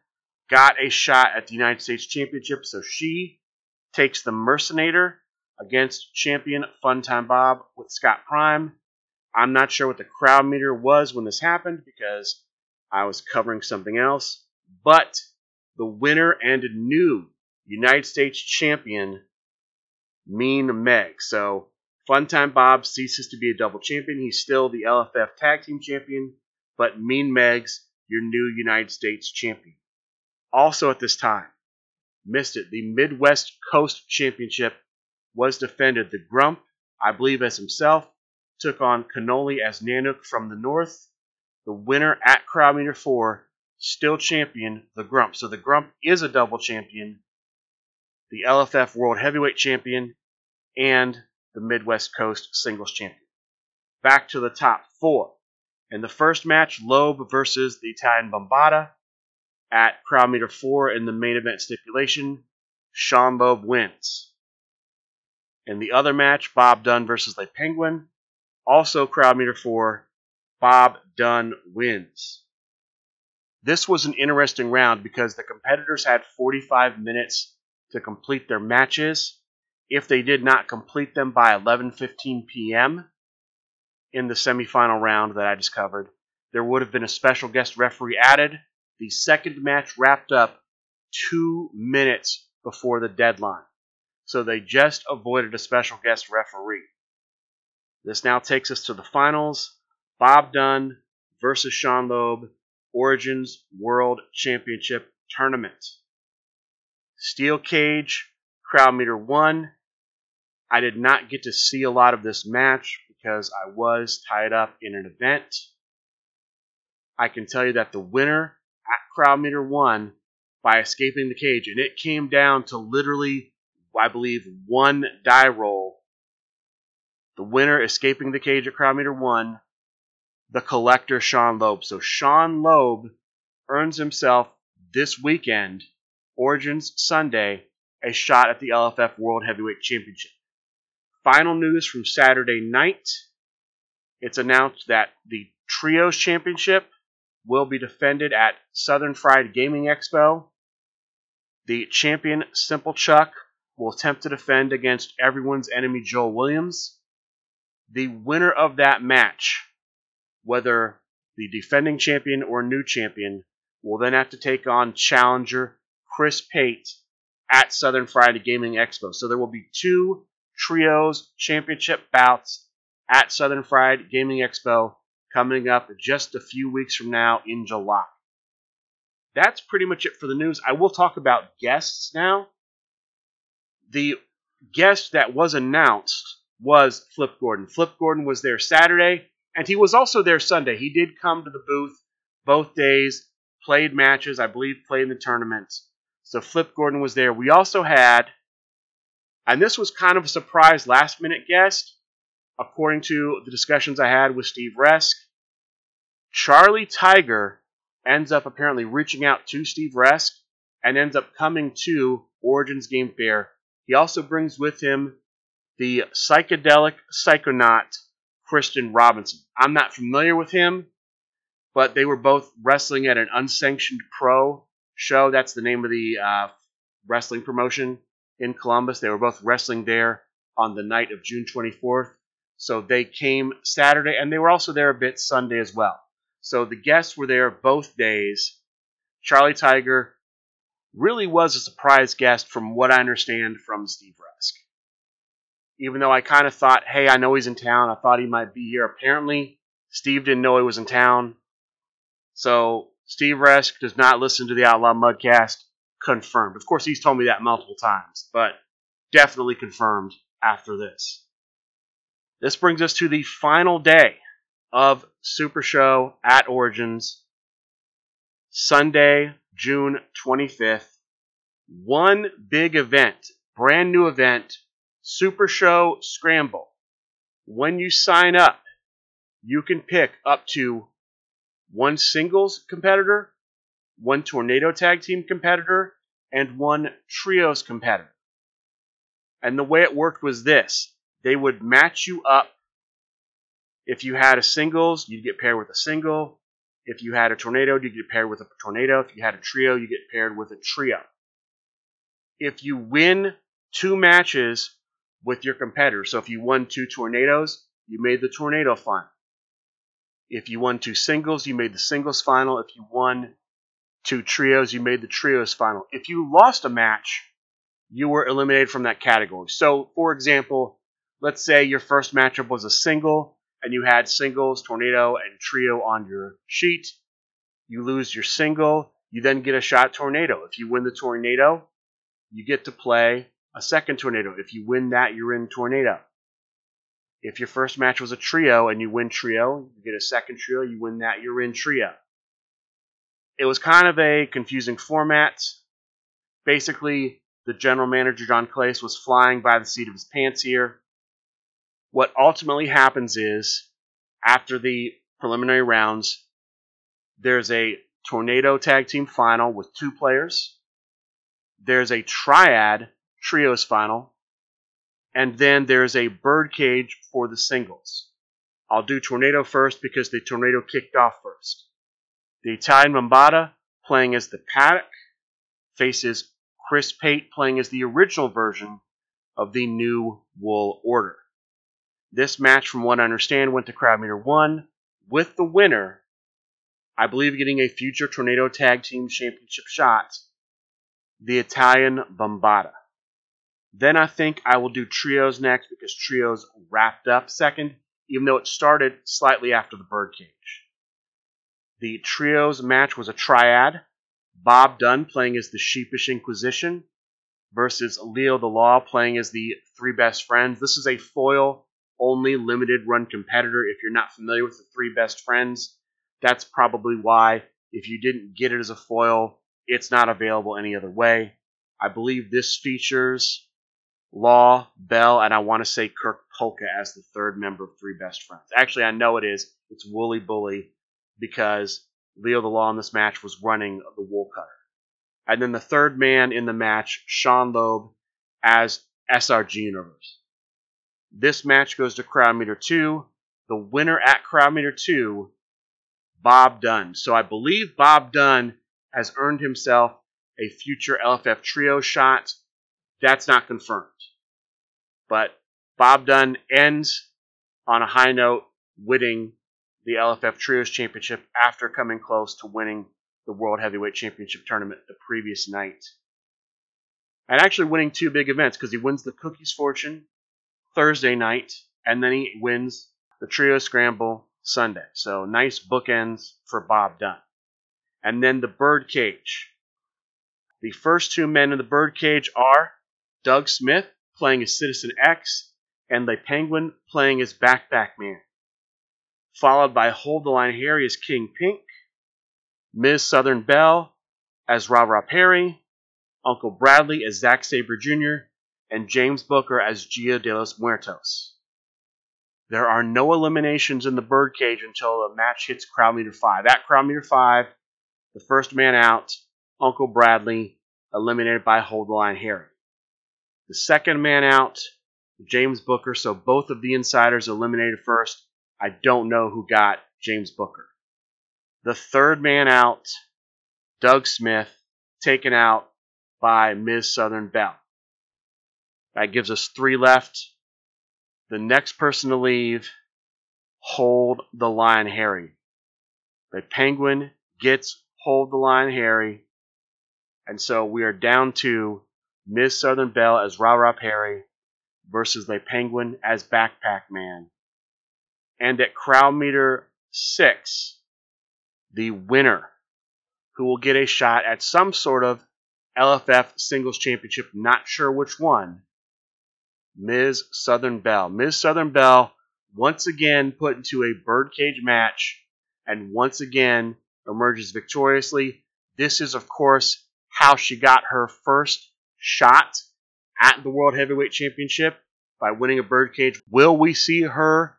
got a shot at the United States Championship, so she takes the Mercenator against champion Funtime Bob with Scott Prime. I'm not sure what the crowd meter was when this happened because I was covering something else, but the winner and new United States champion, Mean Meg. So Funtime Bob ceases to be a double champion. He's still the LFF tag team champion, but Mean Meg's your new United States champion. Also at this time, missed it, the Midwest Coast Championship was defended. The Grump, I believe as himself, took on Cannoli as Nanook from the North. The winner at Crowd Meter 4, still champion, the Grump. So the Grump is a double champion, the LFF World Heavyweight Champion, and the Midwest Coast Singles Champion. Back to the top four. In the first match, Loeb versus the Italian Bombata At crowd meter four in the main event stipulation, Sean Loeb wins. In the other match, Bob Dunn versus the Penguin. Also crowd meter four, Bob Dunn wins. This was an interesting round because the competitors had 45 minutes to complete their matches. If they did not complete them by 11:15 p.m. in the semifinal round that I just covered, there would have been a special guest referee added. The second match wrapped up 2 minutes before the deadline. So they just avoided a special guest referee. This now takes us to the finals. Bob Dunn versus Sean Loeb. Origins World Championship Tournament. Steel Cage, Crowd Meter 1. I did not get to see a lot of this match because I was tied up in an event. I can tell you that the winner at Crowd Meter 1 by escaping the cage, and it came down to literally, I believe, one die roll. The winner escaping the cage at Crowd Meter 1, the collector Sean Loeb. So Sean Loeb earns himself this weekend, Origins Sunday, a shot at the LFF World Heavyweight Championship. Final news from Saturday night. It's announced that the Trios Championship will be defended at Southern Fried Gaming Expo. The champion Simple Chuck will attempt to defend against everyone's enemy Joel Williams. The winner of that match, whether the defending champion or new champion, will then have to take on challenger Chris Pate at Southern Fried Gaming Expo. So there will be two trios championship bouts at Southern Fried Gaming Expo coming up just a few weeks from now in July. That's pretty much it for the news. I will talk about guests now. The guest that was announced was Flip Gordon. Flip Gordon was there Saturday, and he was also there Sunday. He did come to the booth both days, played matches, I believe played in the tournament. So Flip Gordon was there. We also had, and this was kind of a surprise last minute guest, according to the discussions I had with Steve Resk, Charlie Tiger ends up apparently reaching out to Steve Resk and ends up coming to Origins Game Fair. He also brings with him the psychedelic psychonaut Kristen Robinson. I'm not familiar with him, but they were both wrestling at an unsanctioned pro show. That's the name of the uh, wrestling promotion in Columbus. They were both wrestling there on the night of June 24th. So they came Saturday, and they were also there a bit Sunday as well. So the guests were there both days. Charlie Tiger really was a surprise guest from what I understand from Steve Resk. Even though I kind of thought, hey, I know he's in town. I thought he might be here. Apparently, Steve didn't know he was in town. So Steve Resk does not listen to the Outlaw Mudcast. Confirmed. Of course, he's told me that multiple times, but definitely confirmed after this. This brings us to the final day of Super Show at Origins, Sunday, June 25th. One big event, brand new event, Super Show Scramble. When you sign up, you can pick up to one singles competitor, one tornado tag team competitor, and one trios competitor. And the way it worked was this they would match you up if you had a singles, you'd get paired with a single. If you had a tornado, you'd get paired with a tornado. If you had a trio, you get paired with a trio. If you win two matches with your competitor, so if you won two tornadoes, you made the tornado final. If you won two singles, you made the singles final. If you won two trios, you made the trios final. If you lost a match, you were eliminated from that category. So, for example, let's say your first matchup was a single and you had singles, tornado, and trio on your sheet. You lose your single, you then get a shot tornado. If you win the tornado, you get to play a second tornado. If you win that, you're in tornado. If your first match was a trio and you win trio, you get a second trio, you win that, you're in trio. It was kind of a confusing format. Basically, the general manager, John Clace, was flying by the seat of his pants here what ultimately happens is after the preliminary rounds, there's a tornado tag team final with two players. There's a triad trios final. And then there's a birdcage for the singles. I'll do tornado first because the tornado kicked off first. The Italian Bambata playing as the paddock faces Chris Pate playing as the original version of the new wool order. This match, from what I understand, went to crowd meter one, with the winner, I believe, getting a future Tornado Tag Team Championship shot, the Italian Bambata. Then I think I will do trios next because trios wrapped up second, even though it started slightly after the birdcage. The trios match was a triad. Bob Dunn playing as the Sheepish Inquisition versus Leo the Law playing as the Three Best Friends. This is a foil only limited run competitor. If you're not familiar with the Three Best Friends, that's probably why. If you didn't get it as a foil, it's not available any other way. I believe this features Law, Bell, and I want to say Kirk Polka as the third member of Three Best Friends. Actually, I know it is. It's Wooly Bully because Leo the Law in this match was running the Wool Cutter. And then the third man in the match, Sean Loeb, as SRG Universe. This match goes to Crowd Meter 2. The winner at Crowd Meter 2, Bob Dunn. So I believe Bob Dunn has earned himself a future LFF trio shot. That's not confirmed. But Bob Dunn ends on a high note, winning the LFF Trios Championship after coming close to winning the World Heavyweight Championship tournament the previous night. And actually winning two big events because he wins the Cookies Fortune Thursday night and then he wins the Trio Scramble Sunday. So nice bookends for Bob Dunn. And then the Birdcage. The first two men in the Birdcage are Doug Smith playing as Citizen X and the Penguin playing as Backpack Man. Followed by Hold the Line Harry as King Pink, Ms. Southern Belle as Ra Ra Perry, Uncle Bradley as Zack Sabre Jr., and James Booker as Gio de los Muertos. There are no eliminations in the birdcage until the match hits crowd meter 5. At crowd meter 5, the first man out, Uncle Bradley, eliminated by Hold the Line Harry. The second man out, James Booker, so both of the insiders eliminated first. I don't know who got James Booker. The third man out, Doug Smith, taken out by Ms. Southern Belle. That gives us three left. The next person to leave, hold the line Harry. The Penguin gets hold the line Harry. And so we are down to Ms. Southern Belle as Ra Ra Perry versus the Penguin as Backpack Man. And at crowd meter six, the winner, who will get a shot at some sort of LFF singles championship, not sure which one, Ms. Southern Belle. Ms. Southern Belle once again put into a birdcage match and once again emerges victoriously. This is, of course, how she got her first shot at the World Heavyweight Championship by winning a birdcage. Will we see her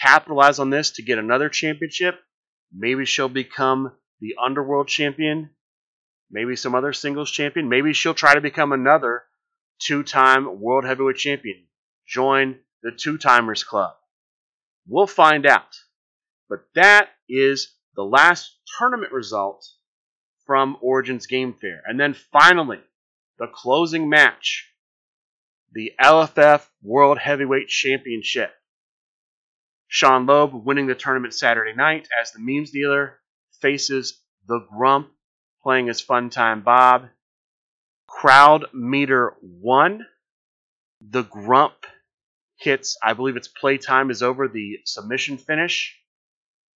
capitalize on this to get another championship? Maybe she'll become the Underworld Champion. Maybe some other singles champion. Maybe she'll try to become another two time World Heavyweight Champion. Join the Two Timers Club. We'll find out. But that is the last tournament result from Origins Game Fair. And then finally, the closing match the LFF World Heavyweight Championship. Sean Loeb winning the tournament Saturday night as the memes dealer faces the Grump playing as Funtime Bob. Crowd meter one. The Grump hits, I believe its playtime is over the submission finish.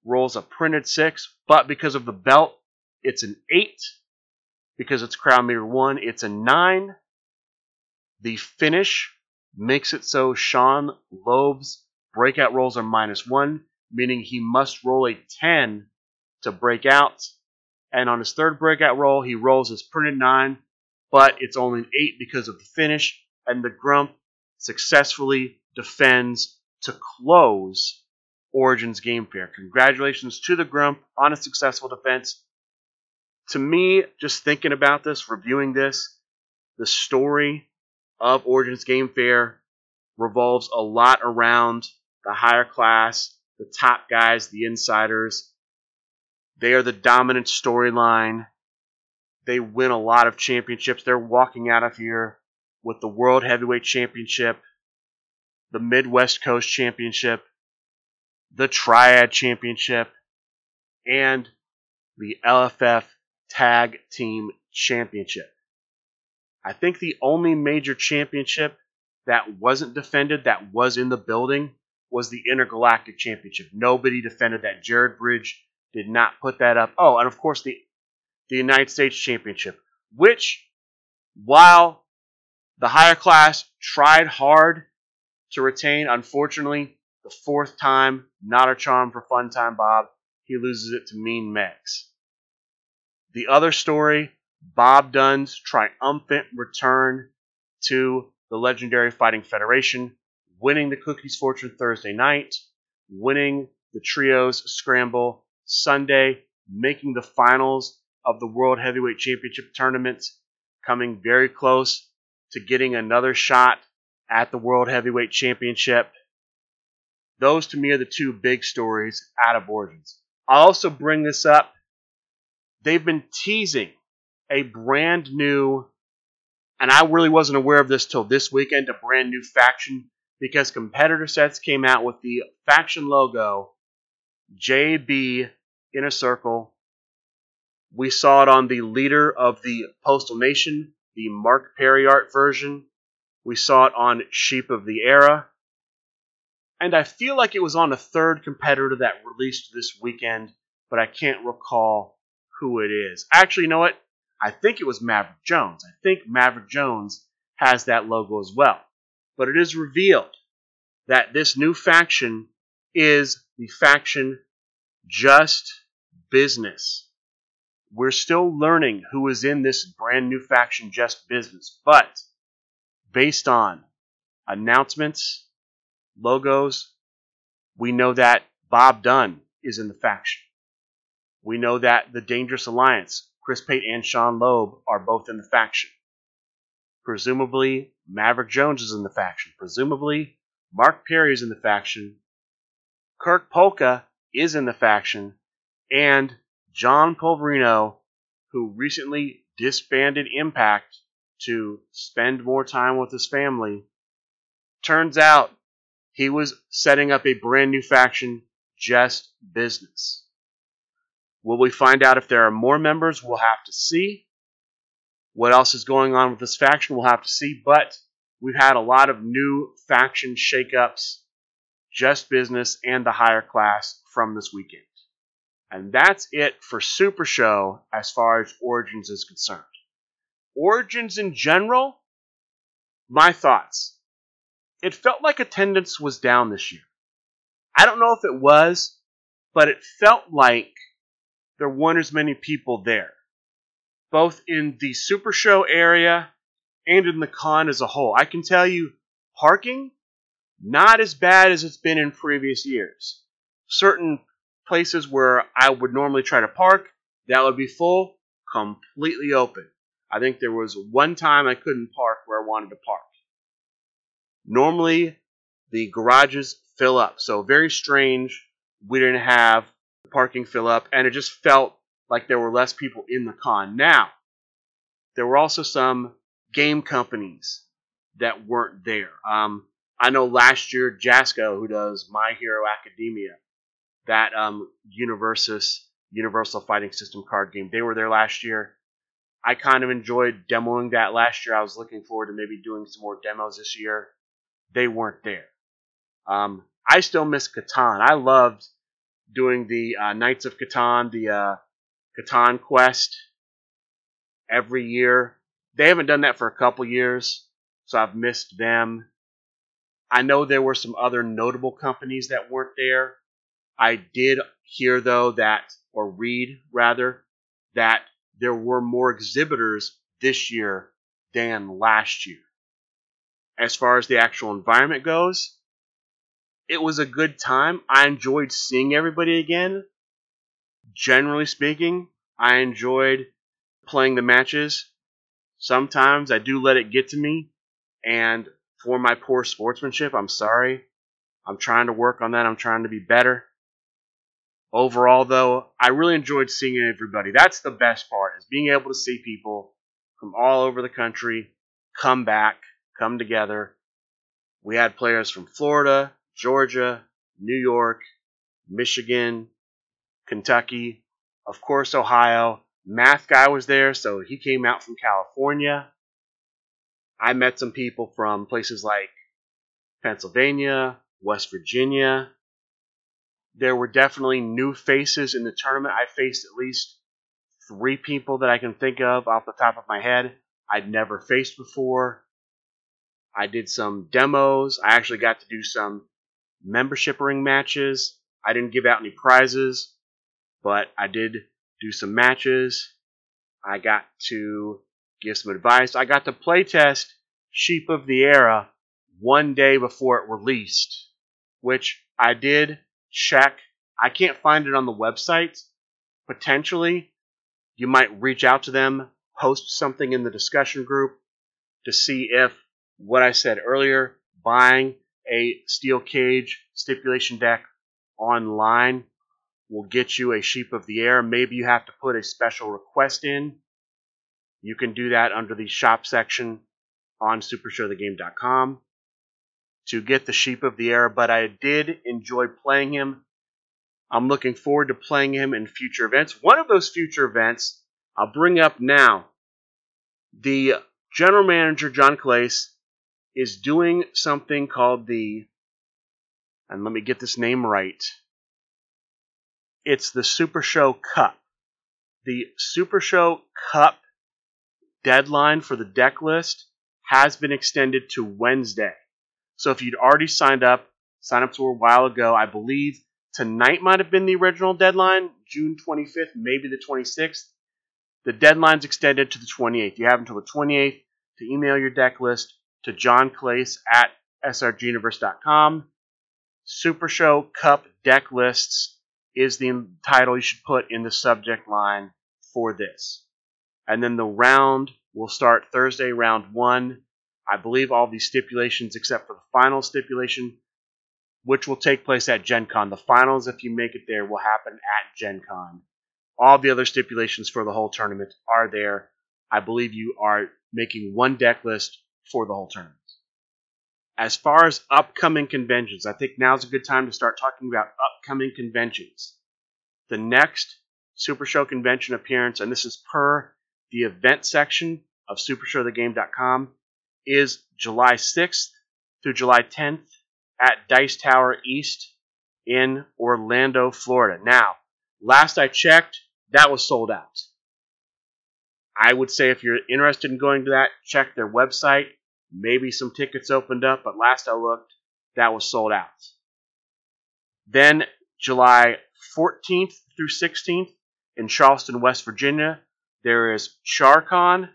Rolls a printed six, but because of the belt, it's an eight. Because it's crowd meter one, it's a nine. The finish makes it so Sean Loeb's breakout rolls are minus one, meaning he must roll a 10 to break out. And on his third breakout roll, he rolls his printed nine, but it's only an eight because of the finish. And the Grump successfully defends to close Origins Game Fair. Congratulations to the Grump on a successful defense. To me, just thinking about this, reviewing this, the story of Origins Game Fair revolves a lot around the higher class, the top guys, the insiders. They are the dominant storyline. They win a lot of championships. They're walking out of here with the World Heavyweight Championship, the Midwest Coast Championship, the Triad Championship, and the LFF Tag Team Championship. I think the only major championship that wasn't defended that was in the building was the Intergalactic Championship. Nobody defended that. Jared Bridge did not put that up. Oh, and of course the the United States Championship, which while the higher class tried hard to retain, unfortunately, the fourth time, not a charm for Fun Time Bob. He loses it to Mean Megs. The other story, Bob Dunn's triumphant return to the legendary Fighting Federation, winning the Cookies Fortune Thursday night, winning the Trios Scramble Sunday, making the finals of the World Heavyweight Championship tournament, coming very close to getting another shot at the World Heavyweight Championship. Those to me are the two big stories out of Origins. I'll also bring this up. They've been teasing a brand new, and I really wasn't aware of this till this weekend, a brand new faction because competitor sets came out with the faction logo JB in a circle. We saw it on the leader of the Postal Nation, the Mark Perry art version. We saw it on Sheep of the Era. And I feel like it was on a third competitor that released this weekend, but I can't recall who it is. Actually, you know what? I think it was Maverick Jones. I think Maverick Jones has that logo as well. But it is revealed that this new faction is the faction Just Business. We're still learning who is in this brand new faction Just Business, but based on announcements, logos, we know that Bob Dunn is in the faction. We know that the Dangerous Alliance, Chris Pate and Sean Loeb, are both in the faction. Presumably, Maverick Jones is in the faction. Presumably, Mark Perry is in the faction. Kirk Polka is in the faction. And John Pulverino, who recently disbanded Impact to spend more time with his family, turns out he was setting up a brand new faction, Just Business. Will we find out if there are more members? We'll have to see. What else is going on with this faction? We'll have to see. But we've had a lot of new faction shakeups, just business, and the higher class from this weekend. And that's it for Super Show as far as Origins is concerned. Origins in general, my thoughts. It felt like attendance was down this year. I don't know if it was, but it felt like there weren't as many people there, both in the Super Show area and in the con as a whole. I can tell you, parking, not as bad as it's been in previous years. Certain places where I would normally try to park, that would be full, completely open. I think there was one time I couldn't park where I wanted to park. Normally, the garages fill up, so very strange. We didn't have parking fill up, and it just felt like there were less people in the con. Now, there were also some game companies that weren't there. Um, I know last year Jasco, who does My Hero Academia, that um, Universus Universal Fighting System card game, they were there last year. I kind of enjoyed demoing that last year. I was looking forward to maybe doing some more demos this year. They weren't there. Um, I still miss Catan. I loved doing the uh, Knights of Catan, the uh, Catan Quest every year. They haven't done that for a couple years, so I've missed them. I know there were some other notable companies that weren't there. I did hear, though, that, or read rather, that there were more exhibitors this year than last year. As far as the actual environment goes, it was a good time. I enjoyed seeing everybody again. Generally speaking, I enjoyed playing the matches. Sometimes I do let it get to me, and for my poor sportsmanship, I'm sorry. I'm trying to work on that. I'm trying to be better. Overall, though, I really enjoyed seeing everybody. That's the best part, is being able to see people from all over the country come back, come together. We had players from Florida, Georgia, New York, Michigan, Kentucky, of course, Ohio, math guy was there, so he came out from California. I met some people from places like Pennsylvania, West Virginia, there were definitely new faces in the tournament. I faced at least three people that I can think of off the top of my head I'd never faced before. I did some demos. I actually got to do some membership ring matches. I didn't give out any prizes, but I did do some matches. I got to give some advice. I got to playtest Sheep of the Era one day before it released, which I did check. I can't find it on the website. Potentially, you might reach out to them, post something in the discussion group to see if what I said earlier, buying a steel cage stipulation deck online will get you a Sheep of the Era. Maybe you have to put a special request in. You can do that under the shop section on supershowthegame.com to get the Sheep of the Era, but I did enjoy playing him. I'm looking forward to playing him in future events. One of those future events I'll bring up now. The general manager, John Clace, is doing something called the, and let me get this name right. It's the Super Show Cup. The Super Show Cup deadline for the deck list has been extended to Wednesday. So if you'd already signed up, sign up to a while ago, I believe tonight might have been the original deadline, June 25th, maybe the 26th. The deadline's extended to the 28th. You have until the 28th to email your deck list to John Clace at srguniverse.com. Super Show Cup deck lists is the title you should put in the subject line for this. And then the round will start Thursday, round one. I believe all these stipulations, except for the final stipulation, which will take place at Gen Con. The finals, if you make it there, will happen at Gen Con. All the other stipulations for the whole tournament are there. I believe you are making one deck list for the whole tournament. As far as upcoming conventions, I think now's a good time to start talking about upcoming conventions. The next Super Show convention appearance, and this is per the event section of supershowthegame.com, is July 6th through July 10th at Dice Tower East in Orlando, Florida. Now, last I checked, that was sold out. I would say if you're interested in going to that, check their website. Maybe some tickets opened up, but last I looked, that was sold out. Then July 14th through 16th in Charleston, West Virginia, there is CharCon.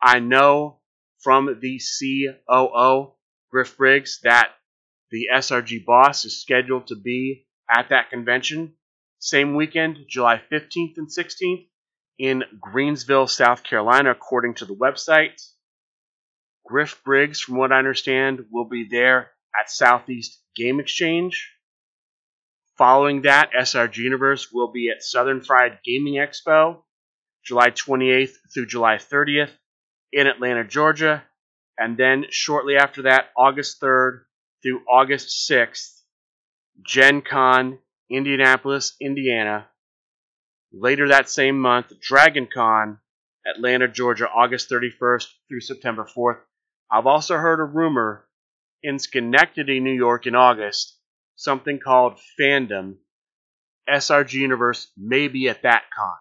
I know from the COO, Griff Briggs, that the SRG boss is scheduled to be at that convention. Same weekend, July 15th and 16th, in Greensville, South Carolina, according to the website. Griff Briggs, from what I understand, will be there at Southeast Game Exchange. Following that, SRG Universe will be at Southern Fried Gaming Expo, July 28th through July 30th in Atlanta, Georgia. And then shortly after that, August 3rd through August 6th, Gen Con, Indianapolis, Indiana. Later that same month, Dragon Con, Atlanta, Georgia, August 31st through September 4th. I've also heard a rumor in Schenectady, New York in August, something called Fandom. SRG Universe may be at that con.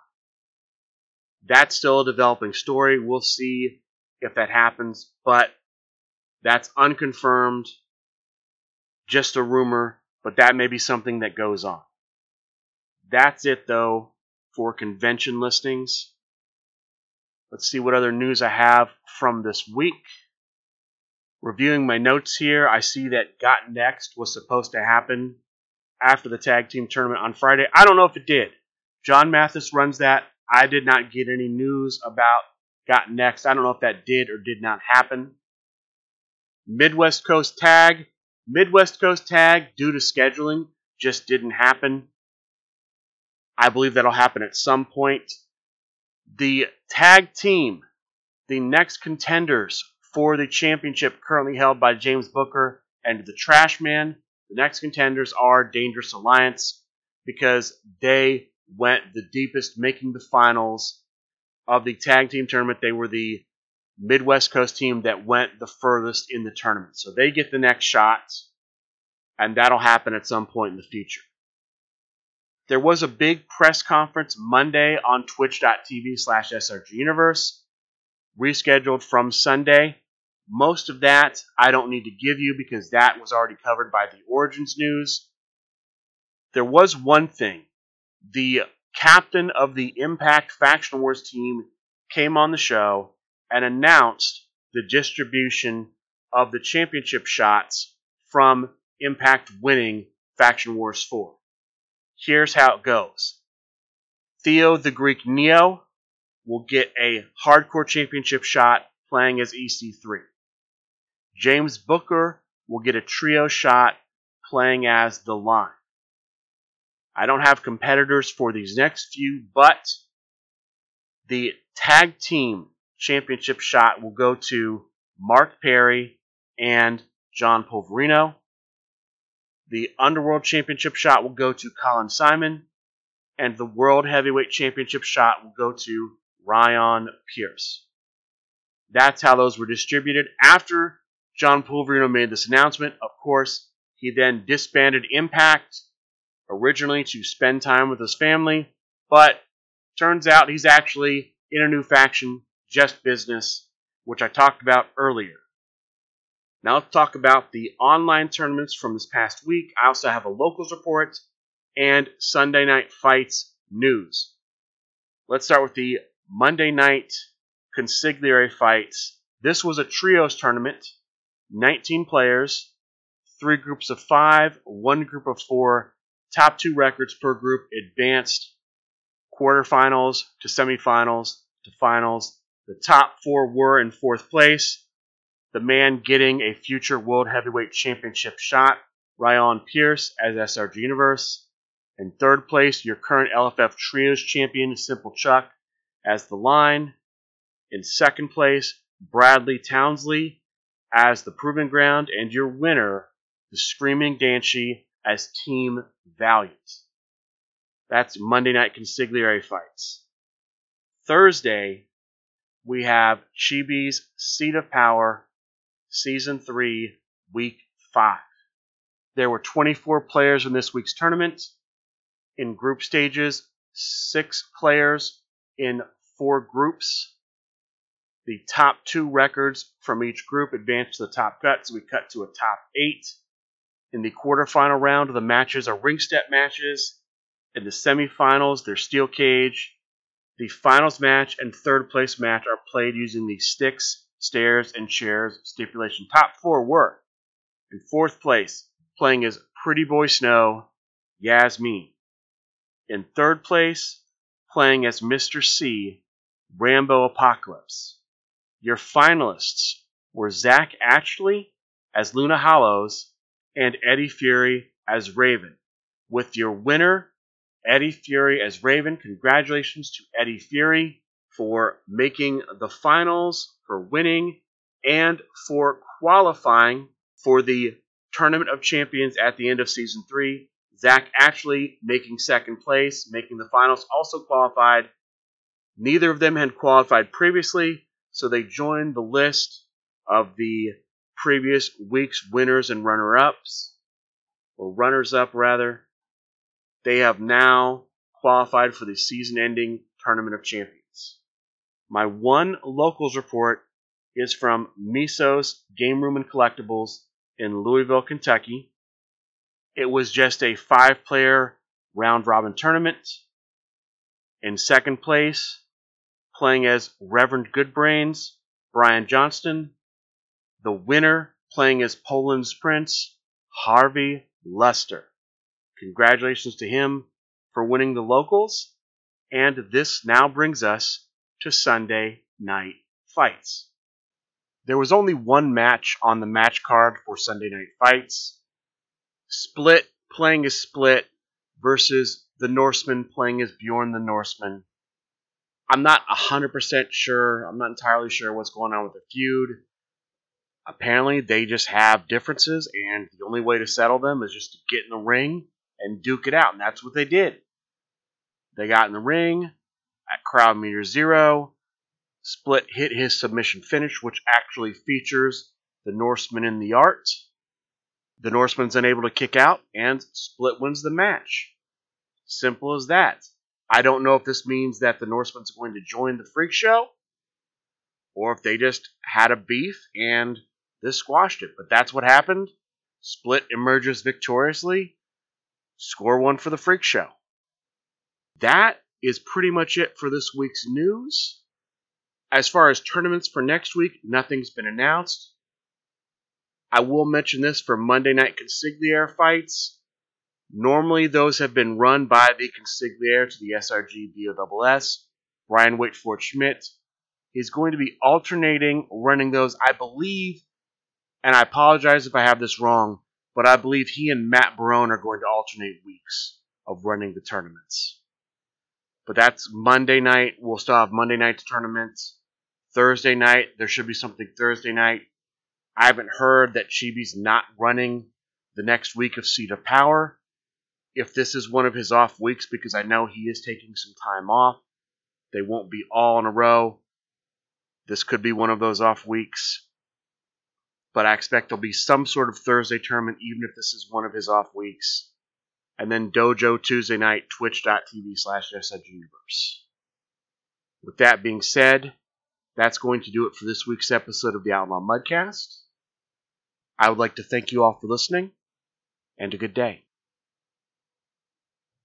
That's still a developing story. We'll see if that happens, but that's unconfirmed, just a rumor, but that may be something that goes on. That's it, though, for convention listings. Let's see what other news I have from this week. Reviewing my notes here, I see that Got Next was supposed to happen after the tag team tournament on Friday. I don't know if it did. John Mathis runs that. I did not get any news about Got Next. I don't know if that did or did not happen. Midwest Coast Tag. Midwest Coast Tag, due to scheduling, just didn't happen. I believe that'll happen at some point. The tag team, the next contenders for the championship currently held by James Booker and the Trash Man. The next contenders are Dangerous Alliance because they went the deepest, making the finals of the tag team tournament. They were the Midwest Coast team that went the furthest in the tournament. So they get the next shot, and that'll happen at some point in the future. There was a big press conference Monday on twitch.tv slash srguniverse, rescheduled from Sunday. Most of that I don't need to give you because that was already covered by the Origins news. There was one thing. The captain of the Impact Faction Wars team came on the show and announced the distribution of the championship shots from Impact winning Faction Wars 4. Here's how it goes Theo the Greek Neo will get a hardcore championship shot playing as EC3. James Booker will get a trio shot playing as the line. I don't have competitors for these next few, but the tag team championship shot will go to Mark Perry and John Polverino. The Underworld Championship shot will go to Colin Simon, and the World Heavyweight Championship shot will go to Ryan Pierce. That's how those were distributed. After John Polverino made this announcement, of course, he then disbanded Impact, originally to spend time with his family, but turns out he's actually in a new faction, just business, which I talked about earlier. Now let's talk about the online tournaments from this past week. I also have a locals report and Sunday night fights news. Let's start with the Monday night consigliere fights. This was a trios tournament, 19 players, three groups of five, one group of four. Top two records per group advanced quarterfinals to semifinals to finals. The top four were in fourth place the man getting a future World Heavyweight Championship shot, Ryan Pierce as SRG Universe. In third place, your current LFF Trios champion, Simple Chuck, as the line. In second place, Bradley Townsley as the Proving Ground, and your winner, the Screaming Dancy, as Team Valiant. That's Monday Night Consigliere fights. Thursday, we have Chibi's Seat of Power Season 3, Week 5. There were 24 players in this week's tournament. In group stages, six players in four groups. The top two records from each group advance to the top cut, so we cut to a top eight. In the quarterfinal round, the matches are ring step matches. In the semifinals, they're steel cage. The finals match and third place match are played using the sticks stairs, and chairs stipulation. Top four were in fourth place, playing as Pretty Boy Snow, Yasmin. In third place, playing as Mr. C, Rambo Apocalypse. Your finalists were Zach Ashley as Luna Hollows and Eddie Fury as Raven. With your winner, Eddie Fury as Raven. Congratulations to Eddie Fury for making the finals, for winning, and for qualifying for the Tournament of Champions at the end of season three. Zach actually making second place, making the finals, also qualified. Neither of them had qualified previously, so they joined the list of the previous week's winners and runner ups, or runners up rather. They have now qualified for the season ending Tournament of Champions. My one locals report is from Misos Game Room and Collectibles in Louisville, Kentucky. It was just a five player round robin tournament. In second place, playing as Reverend Goodbrains, Brian Johnston. The winner, playing as Poland's Prince, Harvey Lester. Congratulations to him for winning the locals. And this now brings us to Sunday night fights. There was only one match on the match card for Sunday night fights. Split playing as Split versus the Norseman playing as Bjorn the Norseman. I'm not 100% sure. I'm not entirely sure what's going on with the feud. Apparently, they just have differences, and the only way to settle them is just to get in the ring and duke it out. And that's what they did. They got in the ring, at crowd meter zero. Split hit his submission finish, which actually features the Norseman in the art. The Norseman's unable to kick out, and Split wins the match. Simple as that. I don't know if this means that the Norsemen's going to join the Freak Show or if they just had a beef and this squashed it. But that's what happened. Split emerges victoriously. Score one for the Freak Show. That is pretty much it for this week's news. As far as tournaments for next week, nothing's been announced. I will mention this for Monday night consigliere fights. Normally, those have been run by the consigliere to the SRG BOSS, Brian Waitford Schmidt. He's going to be alternating running those, I believe, and I apologize if I have this wrong, but I believe he and Matt Barone are going to alternate weeks of running the tournaments. But that's Monday night. We'll still have Monday night tournaments. Thursday night, there should be something Thursday night. I haven't heard that Chibi's not running the next week of Seat of Power. If this is one of his off weeks, because I know he is taking some time off, they won't be all in a row. This could be one of those off weeks. But I expect there'll be some sort of Thursday tournament, even if this is one of his off weeks. And then Dojo Tuesday night, twitch.tv slash Universe. With that being said, that's going to do it for this week's episode of the Outlaw Mudcast. I would like to thank you all for listening, and a good day.